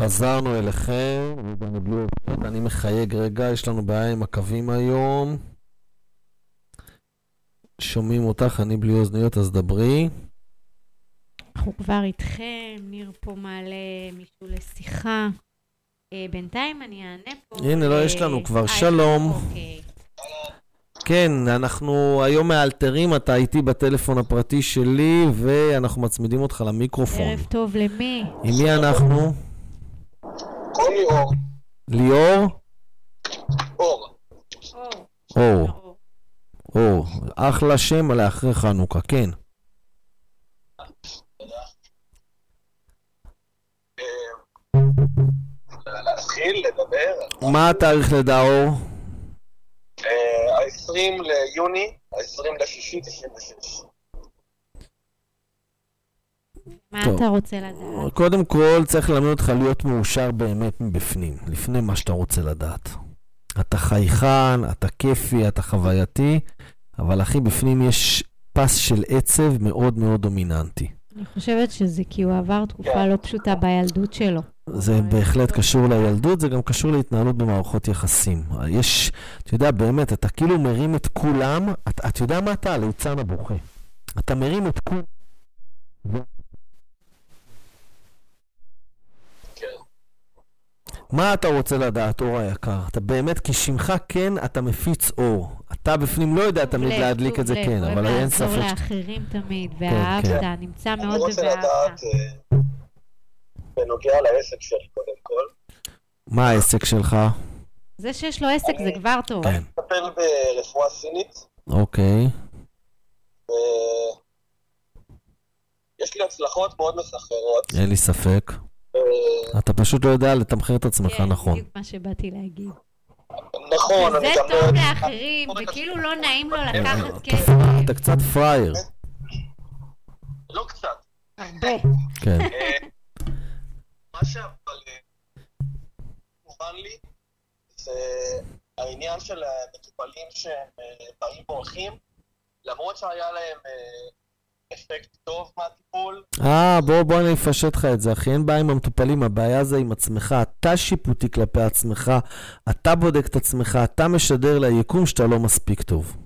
חזרנו אליכם, ואני בלי אוזניות, אני מחייג רגע, יש לנו בעיה עם הקווים היום. שומעים אותך, אני בלי אוזניות, אז דברי. אנחנו כבר איתכם, ניר פה מעלה מישהו לשיחה. אה, בינתיים אני אענה פה. הנה, לא, אה, יש לנו כבר. אה, שלום. אוקיי. כן, אנחנו היום מאלתרים, אתה איתי בטלפון הפרטי שלי, ואנחנו מצמידים אותך למיקרופון. ערב טוב למי? עם מי אנחנו? קוראים לי אור. ליאור? אור. אור. אור. אחלה שם לאחרי חנוכה, כן. אה, לדבר. מה התאריך לידה, אור? אה, ה-20 ליוני, ה-20 לשישי, 96. מה טוב. אתה רוצה לדעת? קודם כל, צריך ללמד אותך להיות מאושר באמת מבפנים, לפני מה שאתה רוצה לדעת. אתה חייכן, אתה כיפי, אתה חווייתי, אבל אחי, בפנים יש פס של עצב מאוד מאוד דומיננטי. אני חושבת שזה כי הוא עבר תקופה לא פשוטה בילדות שלו. זה בהחלט קשור לילדות, זה גם קשור להתנהלות במערכות יחסים. יש, אתה יודע, באמת, אתה כאילו מרים את כולם, אתה, אתה יודע מה אתה? הליצן הבוכה. אתה מרים את כולם. מה אתה רוצה לדעת, אור היקר? אתה באמת, כי שמך כן, אתה מפיץ אור. אתה בפנים לא יודע תמיד להדליק את זה, כן, אבל אין לעזור ספק. ש- לאחרים תמיד, כן. ואהבת, נמצא אני מאוד רוצה בבאהבת. לדעת אה, בנוגע לעסק שלי קודם כל. מה העסק שלך? זה שיש לו עסק זה כבר טוב. כן. מטפל ברפואה סינית, אוקיי. ויש לי הצלחות מאוד מסחררות. אין לי ספק. אתה פשוט לא יודע לתמחר את עצמך כן, נכון. בדיוק מה שבאתי להגיד. נכון, זה אני גם לא טוב יודע... לאחרים, וכאילו לא נעים לו לקחת אתה- כסף. אתה קצת פראייר. לא קצת. הרבה. כן. אה, מה שאבל אה, מובן לי זה העניין של המטופלים שהם אה, באים והולכים, למרות שהיה להם אפקט טוב מהטיפול, אה, בוא, בוא אני אפשט לך את זה, אחי. אין בעיה עם המטופלים, הבעיה זה עם עצמך. אתה שיפוטי כלפי עצמך, אתה בודק את עצמך, אתה משדר ליקום שאתה לא מספיק טוב.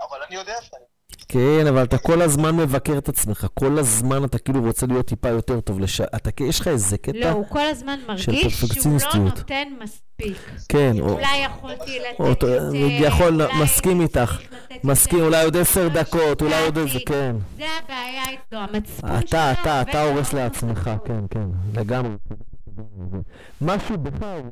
אבל אני יודע שאני... כן, אבל אתה כל הזמן מבקר את עצמך, כל הזמן אתה כאילו רוצה להיות טיפה יותר טוב. לש... אתה, יש לך איזה קטע? לא, הוא כל הזמן מרגיש שהוא לא. נותן מספיק. כן, או... אולי יכולתי לתת או- יותר, יכול, מסכים איתך. מסכים, אולי עוד עשר דקות, אולי עוד איזה. כן. זה הבעיה אצלו, המצפון שלו. אתה, אתה, אתה הורס לעצמך. כן, כן, לגמרי. משהו בך הוא...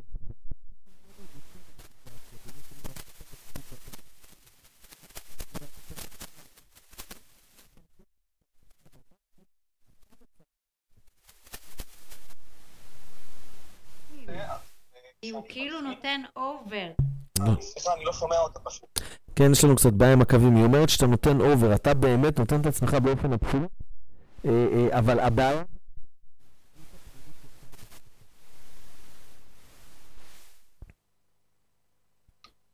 כי הוא כאילו נותן over. סליחה, אני לא שומע אותה פשוט. כן, יש לנו קצת בעיה עם הקווים. היא אומרת שאתה נותן over, אתה באמת נותן את עצמך באופן אבסולוטי, אה, אה, אבל הבעיה...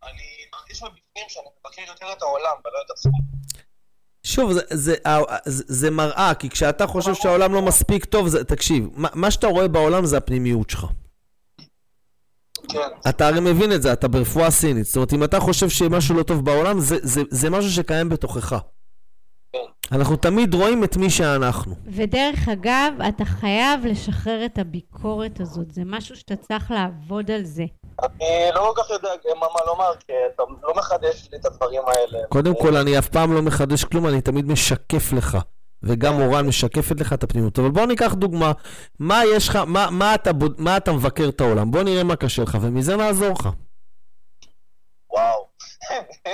אני מרגיש מבפנים שאני מבקר יותר את העולם ולא את עצמי. שוב, זה, זה, אה, זה, זה מראה, כי כשאתה חושב שהעולם לא מספיק טוב, זה, תקשיב, מה, מה שאתה רואה בעולם זה הפנימיות שלך. כן. אתה הרי מבין את זה, אתה ברפואה סינית. זאת אומרת, אם אתה חושב שמשהו לא טוב בעולם, זה, זה, זה משהו שקיים בתוכך. אנחנו תמיד רואים את מי שאנחנו. ודרך אגב, אתה חייב לשחרר את הביקורת הזאת. זה משהו שאתה צריך לעבוד על זה. אני לא כל כך יודע מה מה לומר, כי אתה לא מחדש לי את הדברים האלה. קודם כל, אני אף פעם לא מחדש כלום, אני תמיד משקף לך. וגם אורן משקפת לך את הפנימיות. אבל בוא ניקח דוגמה, מה יש לך, מה, מה, אתה, מה אתה מבקר את העולם? בוא נראה מה קשה לך, ומזה נעזור לך. וואו.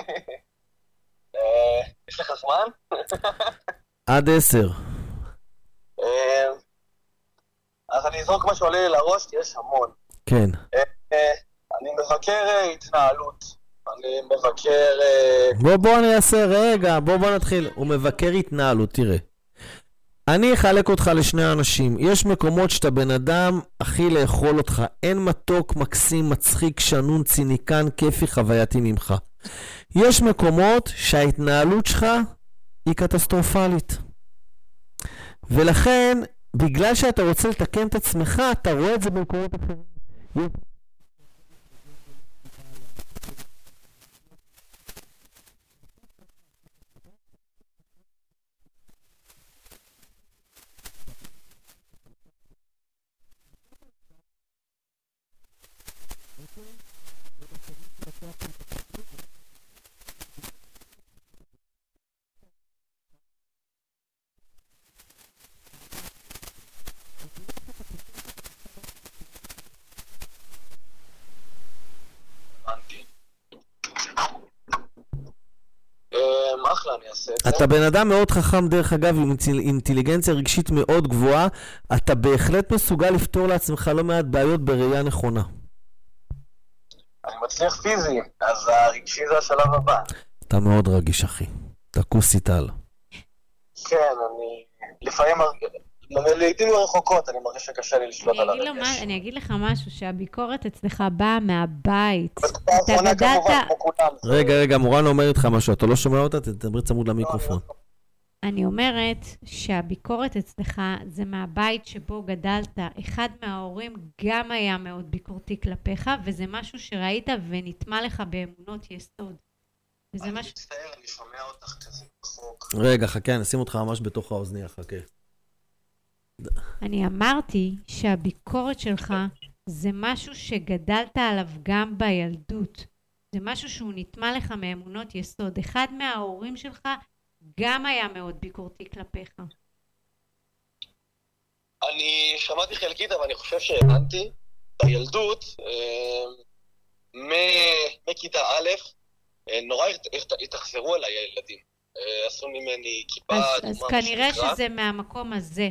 אה, יש לך זמן? עד עשר. אה, אז אני אזרוק מה שעולה לי לראש, כי יש המון. כן. אה, אני מבקר התנהלות. אני מבקר... בוא, בוא אני אעשה, רגע, בוא, בוא נתחיל. הוא מבקר התנהלות, תראה. אני אחלק אותך לשני אנשים. יש מקומות שאתה בן אדם הכי לאכול אותך. אין מתוק, מקסים, מצחיק, שנון, ציניקן, כיפי, חווייתי ממך. יש מקומות שההתנהלות שלך היא קטסטרופלית. ולכן, בגלל שאתה רוצה לתקן את עצמך, אתה רואה את זה במקומות אחרים. אתה בן אדם מאוד חכם, דרך אגב, עם אינטל- אינטליגנציה רגשית מאוד גבוהה. אתה בהחלט מסוגל לפתור לעצמך לא מעט בעיות בראייה נכונה. אני מצליח פיזי, אז הרגשי זה השלב הבא. אתה מאוד רגיש, אחי. אתה כוסית על. כן, אני... לפעמים... לעיתים רחוקות אני מרגיש שקשה לי לשלוט אני על הרגש. מה, אני אגיד לך משהו, שהביקורת אצלך באה מהבית. בתקופה אתה האחרונה גדלת... כמובן, כמו כולם. זה- רגע, רגע, מורן אומר איתך משהו, אתה לא שומע אותה? תדברי צמוד למיקרופון. אני אומרת שהביקורת אצלך זה מהבית שבו גדלת. אחד מההורים גם היה מאוד ביקורתי כלפיך, וזה משהו שראית ונטמע לך באמונות יסוד. וזה אני משהו... מצטער, אני שומע אותך כזה רחוק. רגע, חכה, אני אשים אותך ממש בתוך האוזנייה, חכה. אני אמרתי שהביקורת שלך זה משהו שגדלת עליו גם בילדות. זה משהו שהוא נטמע לך מאמונות יסוד. אחד מההורים שלך גם היה מאוד ביקורתי כלפיך. אני שמעתי חלקית, אבל אני חושב שהבנתי. בילדות, אה, מ- מכיתה א', אה, נורא הת- הת- התאכזרו אליי הילדים. אה, עשו ממני כיפה אז, אז כנראה. שזה מהמקום הזה.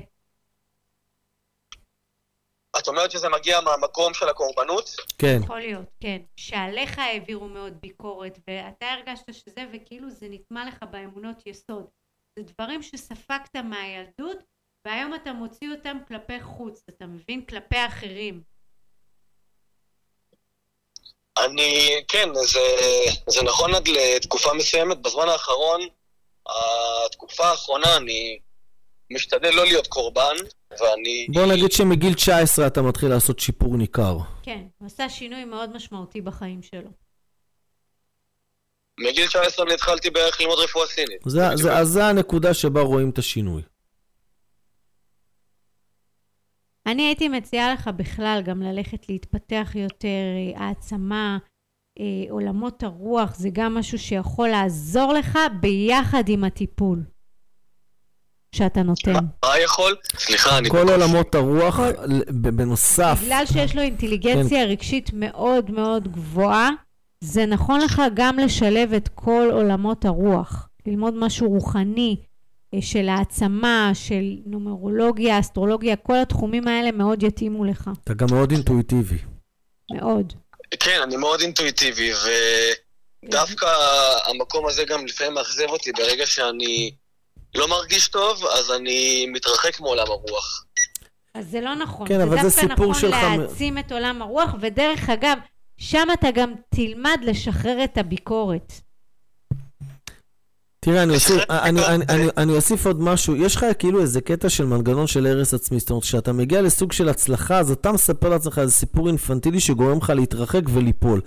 את אומרת שזה מגיע מהמקום של הקורבנות? כן. יכול להיות, כן. שעליך העבירו מאוד ביקורת, ואתה הרגשת שזה, וכאילו זה נטמע לך באמונות יסוד. זה דברים שספגת מהילדות, והיום אתה מוציא אותם כלפי חוץ, אתה מבין? כלפי אחרים. אני, כן, זה, זה נכון עד לתקופה מסוימת. בזמן האחרון, התקופה האחרונה, אני משתדל לא להיות קורבן, ואני... בוא נגיד שמגיל 19 אתה מתחיל לעשות שיפור ניכר. כן, הוא עשה שינוי מאוד משמעותי בחיים שלו. מגיל 19 אני התחלתי בערך ללמוד רפואה סינית. זה, זה, אז זה הנקודה שבה רואים את השינוי. אני הייתי מציעה לך בכלל גם ללכת להתפתח יותר, אה, העצמה, אה, עולמות הרוח, זה גם משהו שיכול לעזור לך ביחד עם הטיפול שאתה נותן. מה יכול? סליחה, אני... כל עולמות הרוח, בנוסף, בגלל שיש לו אינטליגנציה רגשית מאוד מאוד גבוהה, זה נכון לך גם לשלב את כל עולמות הרוח. ללמוד משהו רוחני, אה, של העצמה, של נומרולוגיה, אסטרולוגיה, כל התחומים האלה מאוד יתאימו לך. אתה גם מאוד אינטואיטיבי. מאוד. כן, אני מאוד אינטואיטיבי, ודווקא המקום הזה גם לפעמים מאכזב אותי ברגע שאני לא מרגיש טוב, אז אני מתרחק מעולם הרוח. אז זה לא נכון. כן, אבל זה דווקא סיפור נכון שלך מ- להעצים את עולם הרוח, ודרך אגב, שם אתה גם תלמד לשחרר את הביקורת. תראה, אני אוסיף, אני, אני, אני, אני אוסיף עוד משהו. יש לך כאילו איזה קטע של מנגנון של הרס עצמי. זאת אומרת, כשאתה מגיע לסוג של הצלחה, אז אתה מספר לעצמך איזה סיפור אינפנטילי שגורם לך להתרחק וליפול.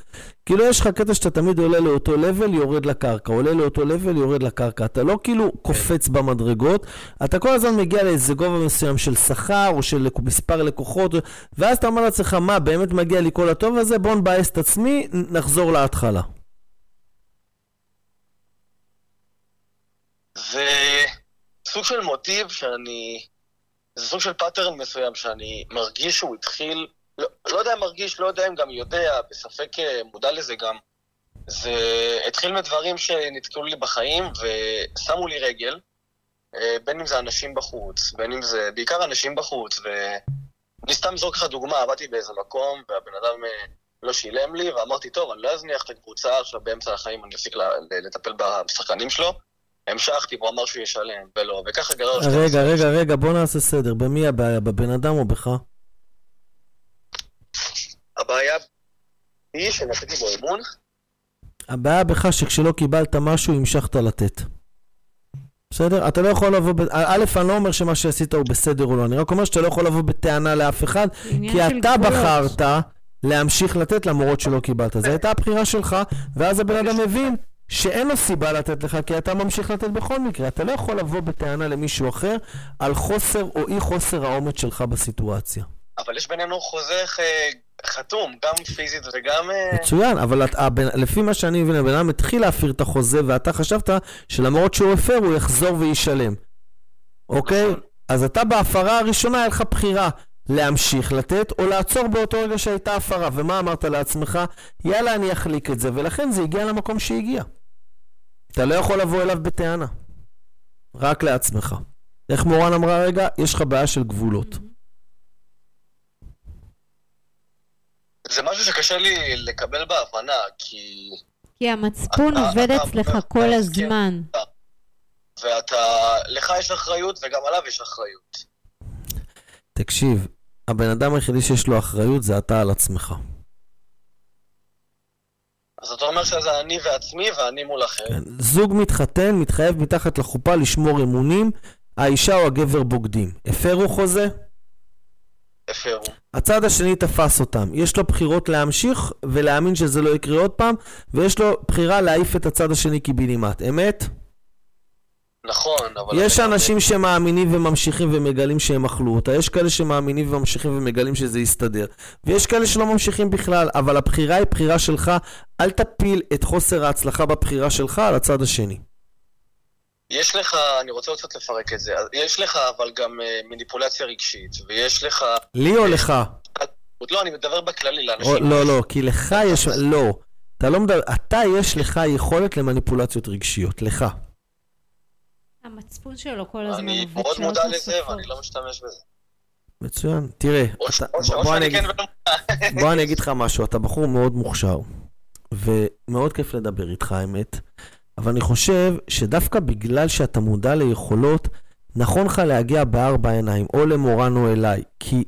כאילו יש לך קטע שאתה תמיד עולה לאותו level, יורד לקרקע. עולה לאותו level, יורד לקרקע. אתה לא כאילו קופץ במדרגות, אתה כל הזמן מגיע לאיזה גובה מסוים של שכר או של מספר לקוחות, ואז אתה אומר לעצמך, מה, באמת מגיע לי כל הטוב הזה? בוא נבאס את עצמי, נחזור להתחלה. זה סוג של מוטיב שאני... זה סוג של pattern מסוים שאני מרגיש שהוא התחיל... לא, לא יודע אם מרגיש, לא יודע אם גם יודע, בספק אה, מודע לזה גם. זה התחיל מדברים שנתקעו לי בחיים ושמו לי רגל, אה, בין אם זה אנשים בחוץ, בין אם זה... בעיקר אנשים בחוץ, ואני סתם אזרוק לך דוגמה, עבדתי באיזה מקום והבן אדם אה, לא שילם לי, ואמרתי, טוב, אני לא אזניח את הקבוצה, עכשיו באמצע החיים אני אפסיק לטפל בשחקנים שלו. המשכתי, והוא אמר שהוא ישלם, ולא, וככה גרר... רגע, רגע, רגע, בוא נעשה סדר. במי הבעיה? בבן אדם או בך? הבעיה היא שנתתי בו אמון, הבעיה בך שכשלא קיבלת משהו, המשכת לתת. בסדר? אתה לא יכול לבוא... ב... א', אני לא אומר שמה שעשית הוא בסדר או לא, אני רק אומר שאתה לא יכול לבוא בטענה לאף אחד, כי אתה. בחרת להמשיך לתת למרות שלא קיבלת. זו הייתה הבחירה שלך, ואז הבן אדם מבין שאין לו סיבה לתת לך, כי אתה ממשיך לתת בכל מקרה. אתה לא יכול לבוא בטענה למישהו אחר על חוסר או אי חוסר האומץ שלך בסיטואציה. אבל יש בינינו חוזה אה, חתום, גם פיזית וגם... אה, מצוין, אבל את, הבן, לפי מה שאני מבין, הבן אדם התחיל להפר את החוזה, ואתה חשבת שלמרות שהוא הפר, הוא יחזור וישלם. אוקיי? נכון. אז אתה בהפרה הראשונה, היה לך בחירה להמשיך לתת, או לעצור באותו רגע שהייתה הפרה. ומה אמרת לעצמך? יאללה, אני אחליק את זה, ולכן זה הגיע למקום שהגיע. אתה לא יכול לבוא אליו בטענה. רק לעצמך. איך מורן אמרה רגע? יש לך בעיה של גבולות. זה משהו שקשה לי לקבל בהבנה, כי... כי המצפון אתה- עובד אתה אצלך כל אתה הזמן. ואתה... לך יש אחריות וגם עליו יש אחריות. תקשיב, הבן אדם היחידי שיש לו אחריות זה אתה על עצמך. אז אתה אומר שזה אני ועצמי ואני מול אחר. כן. זוג מתחתן, מתחייב מתחת לחופה לשמור אמונים, האישה או הגבר בוגדים. הפרו חוזה? הפרו. הצד השני תפס אותם. יש לו בחירות להמשיך ולהאמין שזה לא יקרה עוד פעם, ויש לו בחירה להעיף את הצד השני קיבינימט. אמת? נכון, אבל... יש אני- אנשים שמאמינים וממשיכים ומגלים שהם אכלו אותה, יש כאלה שמאמינים וממשיכים ומגלים שזה יסתדר, ויש כאלה שלא ממשיכים בכלל, אבל הבחירה היא בחירה שלך, אל תפיל את חוסר ההצלחה בבחירה שלך על הצד השני. יש לך, אני רוצה קצת לפרק את זה, יש לך אבל גם אה, מניפולציה רגשית, ויש לך... לי או לך? לא, אני מדבר בכללי, לאנשים... לא, לא, כי לך יש... לא. אתה לא מדבר... אתה, יש לך יכולת למניפולציות רגשיות. לך. המצפון שלו כל הזמן אני מאוד מודע לזה. ואני לא משתמש בזה. מצוין. תראה, אתה, בוא אני. כן ולא... בוא אני אגיד לך משהו, אתה בחור מאוד מוכשר, ומאוד כיף לדבר איתך, האמת, אבל אני חושב שדווקא בגלל שאתה מודע ליכולות, נכון לך להגיע בארבע עיניים, או למורן או אליי, כי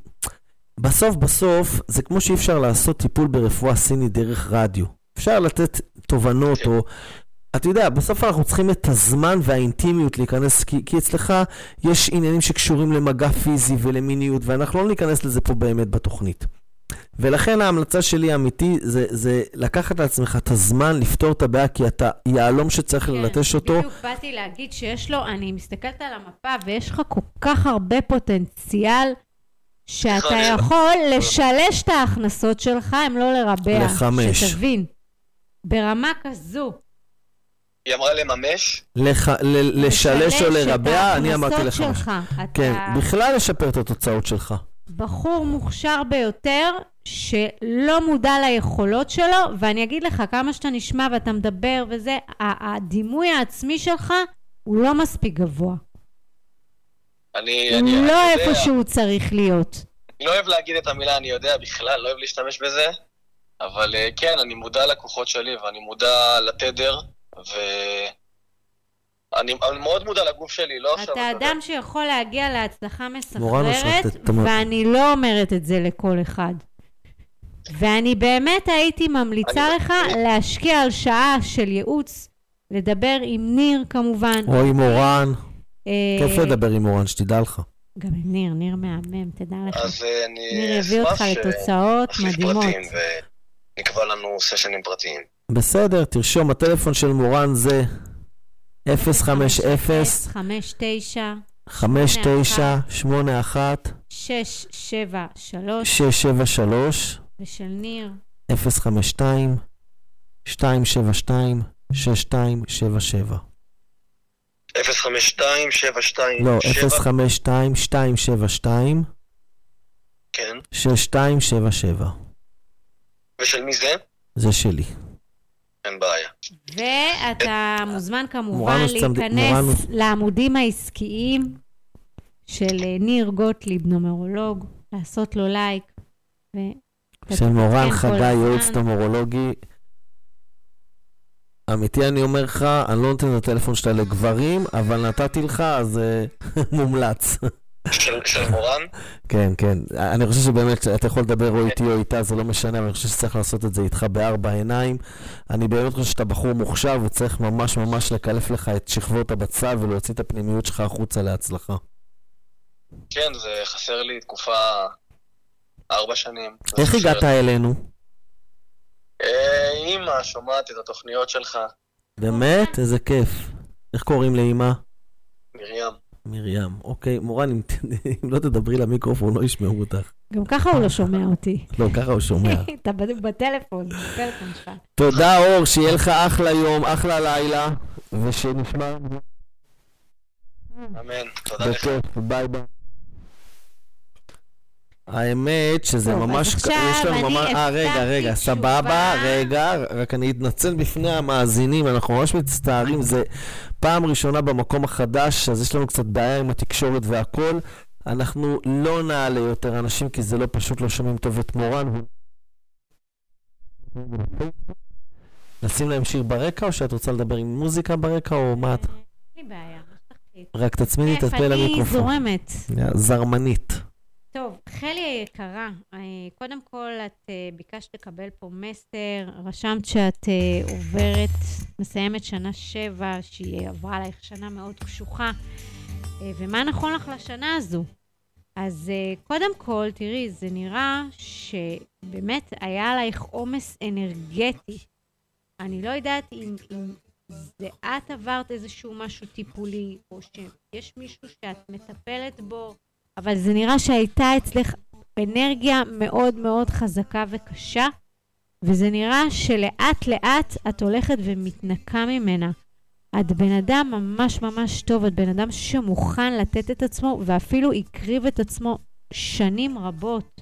בסוף בסוף זה כמו שאי אפשר לעשות טיפול ברפואה סינית דרך רדיו. אפשר לתת תובנות כן. או... אתה יודע, בסוף אנחנו צריכים את הזמן והאינטימיות להיכנס, כי, כי אצלך יש עניינים שקשורים למגע פיזי ולמיניות, ואנחנו לא ניכנס לזה פה באמת בתוכנית. ולכן ההמלצה שלי האמיתי זה, זה לקחת לעצמך את הזמן לפתור את הבעיה, כי אתה יהלום שצריך ללטש אותו. כן, בדיוק באתי להגיד שיש לו, אני מסתכלת על המפה ויש לך כל כך הרבה פוטנציאל שאתה יכול לשלש את ההכנסות שלך, הם לא לרבע. לחמש. שתבין. ברמה כזו. היא אמרה לממש, לח, ל, לשלש או לרבע, אני אמרתי לך. שלך. כן, אתה בכלל לשפר את התוצאות שלך. בחור מוכשר ביותר, שלא מודע ליכולות שלו, ואני אגיד לך, כמה שאתה נשמע ואתה מדבר וזה, הדימוי העצמי שלך הוא לא מספיק גבוה. אני... הוא אני- אני לא יודע, איפה שהוא צריך להיות. אני לא אוהב להגיד את המילה אני יודע בכלל, לא אוהב להשתמש בזה, אבל אה, כן, אני מודע לכוחות שלי ואני מודע לתדר, ואני אני מאוד מודע לגוף שלי, לא עכשיו... אתה. אדם שיכול להגיע להצלחה מורן, מסחררת, ואני לא אומרת את זה לכל אחד. ואני באמת הייתי ממליצה לך. להשקיע על שעה של ייעוץ, לדבר עם ניר כמובן. או עם מורן. אה, כיף לדבר עם מורן, שתדע לך. גם עם ניר, ניר מהמם, תדע לך. אז אה, אני ניר יביא אותך אשמח לתוצאות מדהימות. פרטים ונקבע לנו סשנים פרטיים. בסדר, תרשום, הטלפון של מורן זה 050 59 5981 673 673 ושל ניר 052 272 6277 052 72 לא, 7 052 272 כן. 6277 ושל מי זה? זה שלי. אין בעיה. ואתה מוזמן כמובן להיכנס לעמודים העסקיים של אה, ניר גוטליב, נומרולוג, לעשות לו לייק. ו... של מורן חגי. יועץ נומרולוגי. אמיתי אני אומר לך, אני לא נותן את הטלפון שלה לגברים, אבל נתתי לך, אז אה, מומלץ. של מורן? כן, כן. אני חושב שבאמת, אתה יכול לדבר או איתי או איתה, זה לא משנה, אבל אני חושב שצריך לעשות את זה איתך בארבע עיניים. אני באמת חושב שאתה בחור מוכשר וצריך ממש ממש לקלף לך את שכבות הבצל ולהוציא את הפנימיות שלך החוצה להצלחה. כן, זה חסר לי תקופה ארבע שנים. איך הגעת. אלינו? אה, אימא, שומעת את התוכניות שלך, באמת? איזה כיף. איך קוראים לאמא? מרים. מרים. אוקיי, מורן, אם, אם לא תדברי למיקרופון, לא ישמעו אותך. גם ככה הוא לא שומע אותי. לא, ככה הוא שומע. אתה בטלפון, בטלפון שלך. תודה, אור, שיהיה לך אחלה יום, אחלה לילה, ושנשמע אמן. תודה לך. בכיף, ביי ביי. האמת שזה טוב, אז ממש... עכשיו יש לנו אני ממש... אה, רגע, רגע, תשובה. סבבה, רגע, רק אני אתנצל בפני המאזינים, אנחנו ממש מצטערים, זה פעם ראשונה במקום החדש, אז יש לנו קצת בעיה עם התקשורת והכל. אנחנו לא נעלה יותר אנשים, כי זה לא פשוט, לא שומעים טוב את מורן. נשים להם שיר ברקע, או שאת רוצה לדבר עם מוזיקה ברקע, או מה את... אין לי בעיה. רק תצמידי את הפה אני למיקרופון. זורמת. זרמנית. טוב, חלי היקרה, אה, קודם כל את אה, ביקשת לקבל פה מסר, רשמת שאת אה, עוברת, מסיימת שנה שבע, שהיא עברה עלייך שנה מאוד קשוחה, ומה נכון לך לשנה הזו? אז קודם כל, תראי, זה נראה שבאמת היה עלייך עומס אנרגטי. אני לא יודעת אם, אם זה את עברת איזשהו משהו טיפולי, או שיש מישהו שאת מטפלת בו, אבל זה נראה שהייתה אצלך אנרגיה מאוד מאוד חזקה וקשה, וזה נראה שלאט לאט את הולכת ומתנקה ממנה. את בן אדם ממש ממש טוב, את בן אדם שמוכן לתת את עצמו, ואפילו הקריב את עצמו שנים רבות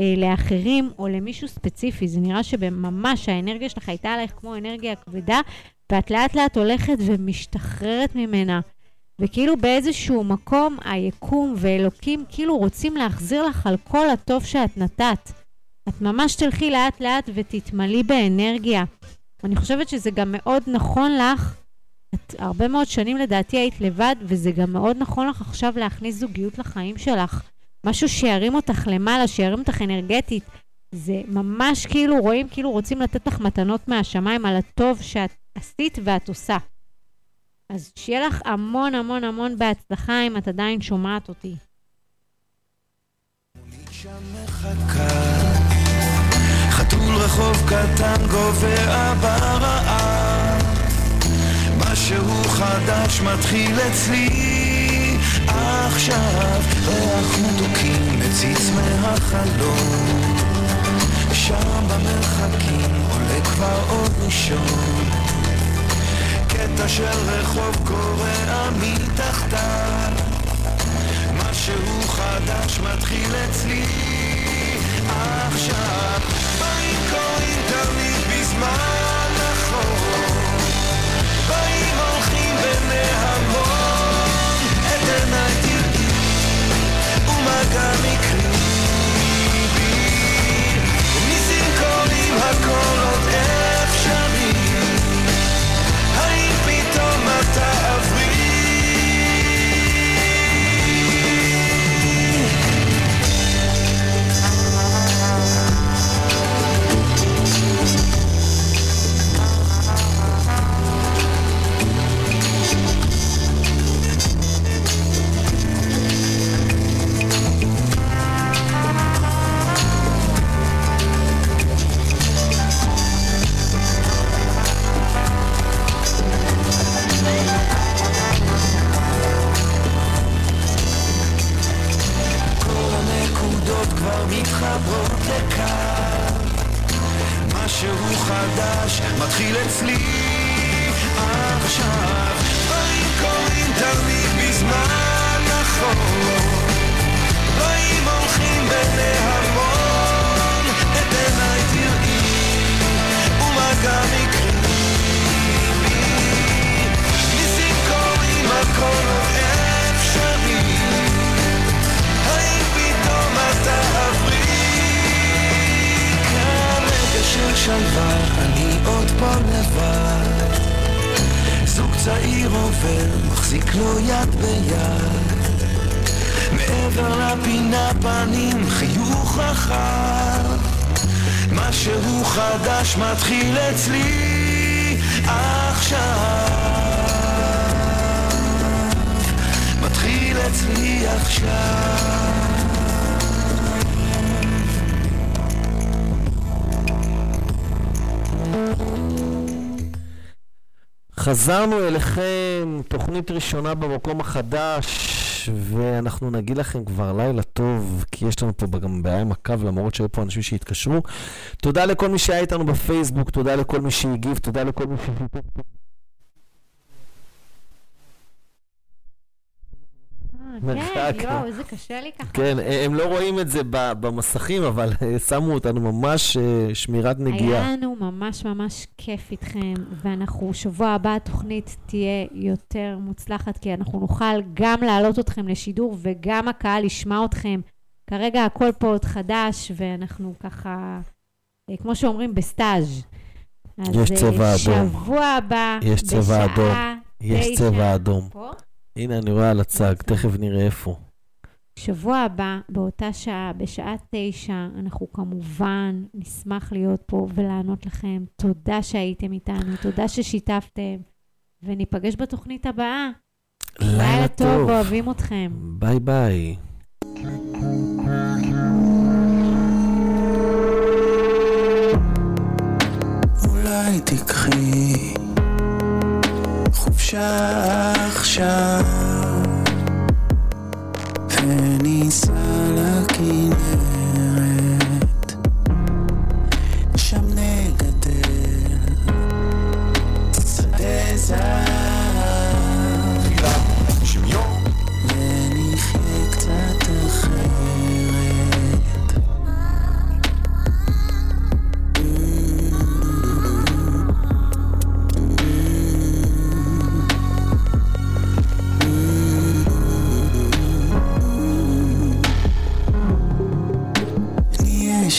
אה, לאחרים או למישהו ספציפי. זה נראה שממש האנרגיה שלך הייתה עלייך כמו אנרגיה כבדה, ואת לאט לאט הולכת ומשתחררת ממנה. וכאילו באיזשהו מקום היקום ואלוקים כאילו רוצים להחזיר לך על כל הטוב שאת נתת. את ממש תלכי לאט לאט ותתמלאי באנרגיה. אני חושבת שזה גם מאוד נכון לך. את הרבה מאוד שנים לדעתי היית לבד, וזה גם מאוד נכון לך עכשיו להכניס זוגיות לחיים שלך. משהו שירים אותך למעלה, שירים אותך אנרגטית. זה ממש כאילו, רואים כאילו רוצים לתת לך מתנות מהשמיים על הטוב שאת עשית ואת עושה. אז שיהיה לך המון המון המון בהצלחה אם את עדיין שומעת אותי. חתול רחוב קטן גובע ברעב משהו חדש מתחיל אצלי. עכשיו ריח מתוקים מציץ מהחלום שם במרחקים עולה כבר עוד ראשון קטע של רחוב קורע מתחתיו משהו חדש מתחיל אצלי עכשיו. באים קוראים תמיד בזמן נכון באים הולכים בני חזרנו אליכם, תוכנית ראשונה במקום החדש, ואנחנו נגיד לכם כבר לילה טוב, כי יש לנו פה גם בעיה עם הקו, למרות שהיו פה אנשים שהתקשרו. תודה לכל מי שהיה איתנו בפייסבוק, תודה לכל מי שהגיב, תודה לכל מי ששיתף. אה, מרחק. כן, יואו, איזה קשה לי ככה. כן, הם לא רואים את זה במסכים, אבל אה, שמו אותנו ממש אה, שמירת נגיעה. היה לנו ממש ממש כיף איתכם, ואנחנו, שבוע הבא התוכנית תהיה יותר מוצלחת, כי אנחנו נוכל גם להעלות אתכם לשידור, וגם הקהל ישמע אתכם. כרגע הכל פה עוד חדש, ואנחנו ככה, אה, כמו שאומרים, בסטאז'. אז, יש אה, צבע אדום. שבוע הבא, יש צבע אדום. יש. צבע אדום. פה? הנה, אני רואה על הצג, תכף נראה איפה. שבוע הבא, באותה שעה, בשעה תשע, אנחנו כמובן נשמח להיות פה ולענות לכם. תודה שהייתם איתנו, תודה ששיתפתם, וניפגש בתוכנית הבאה. לילה טוב. אוהבים אתכם. ביי ביי. אולי תיקחי חופשה עכשיו וניסע לכנרת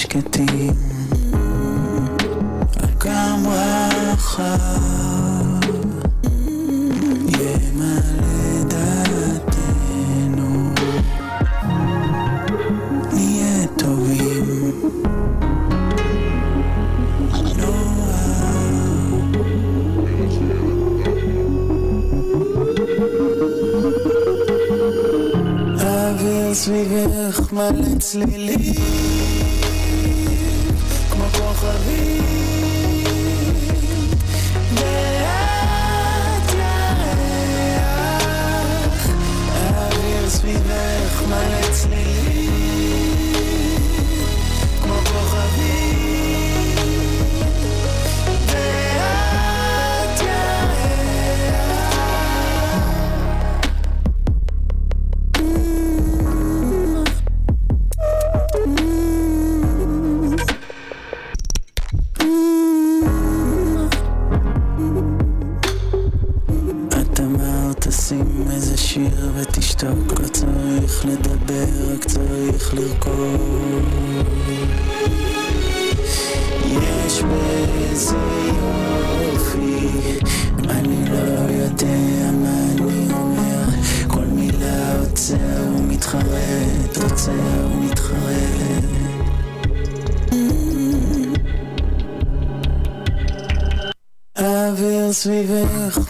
שקטים על גם רחב ימלא דעתנו נהיה טובים האוויר סביבך מלא צלילים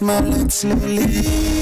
סביבך מלא צלילים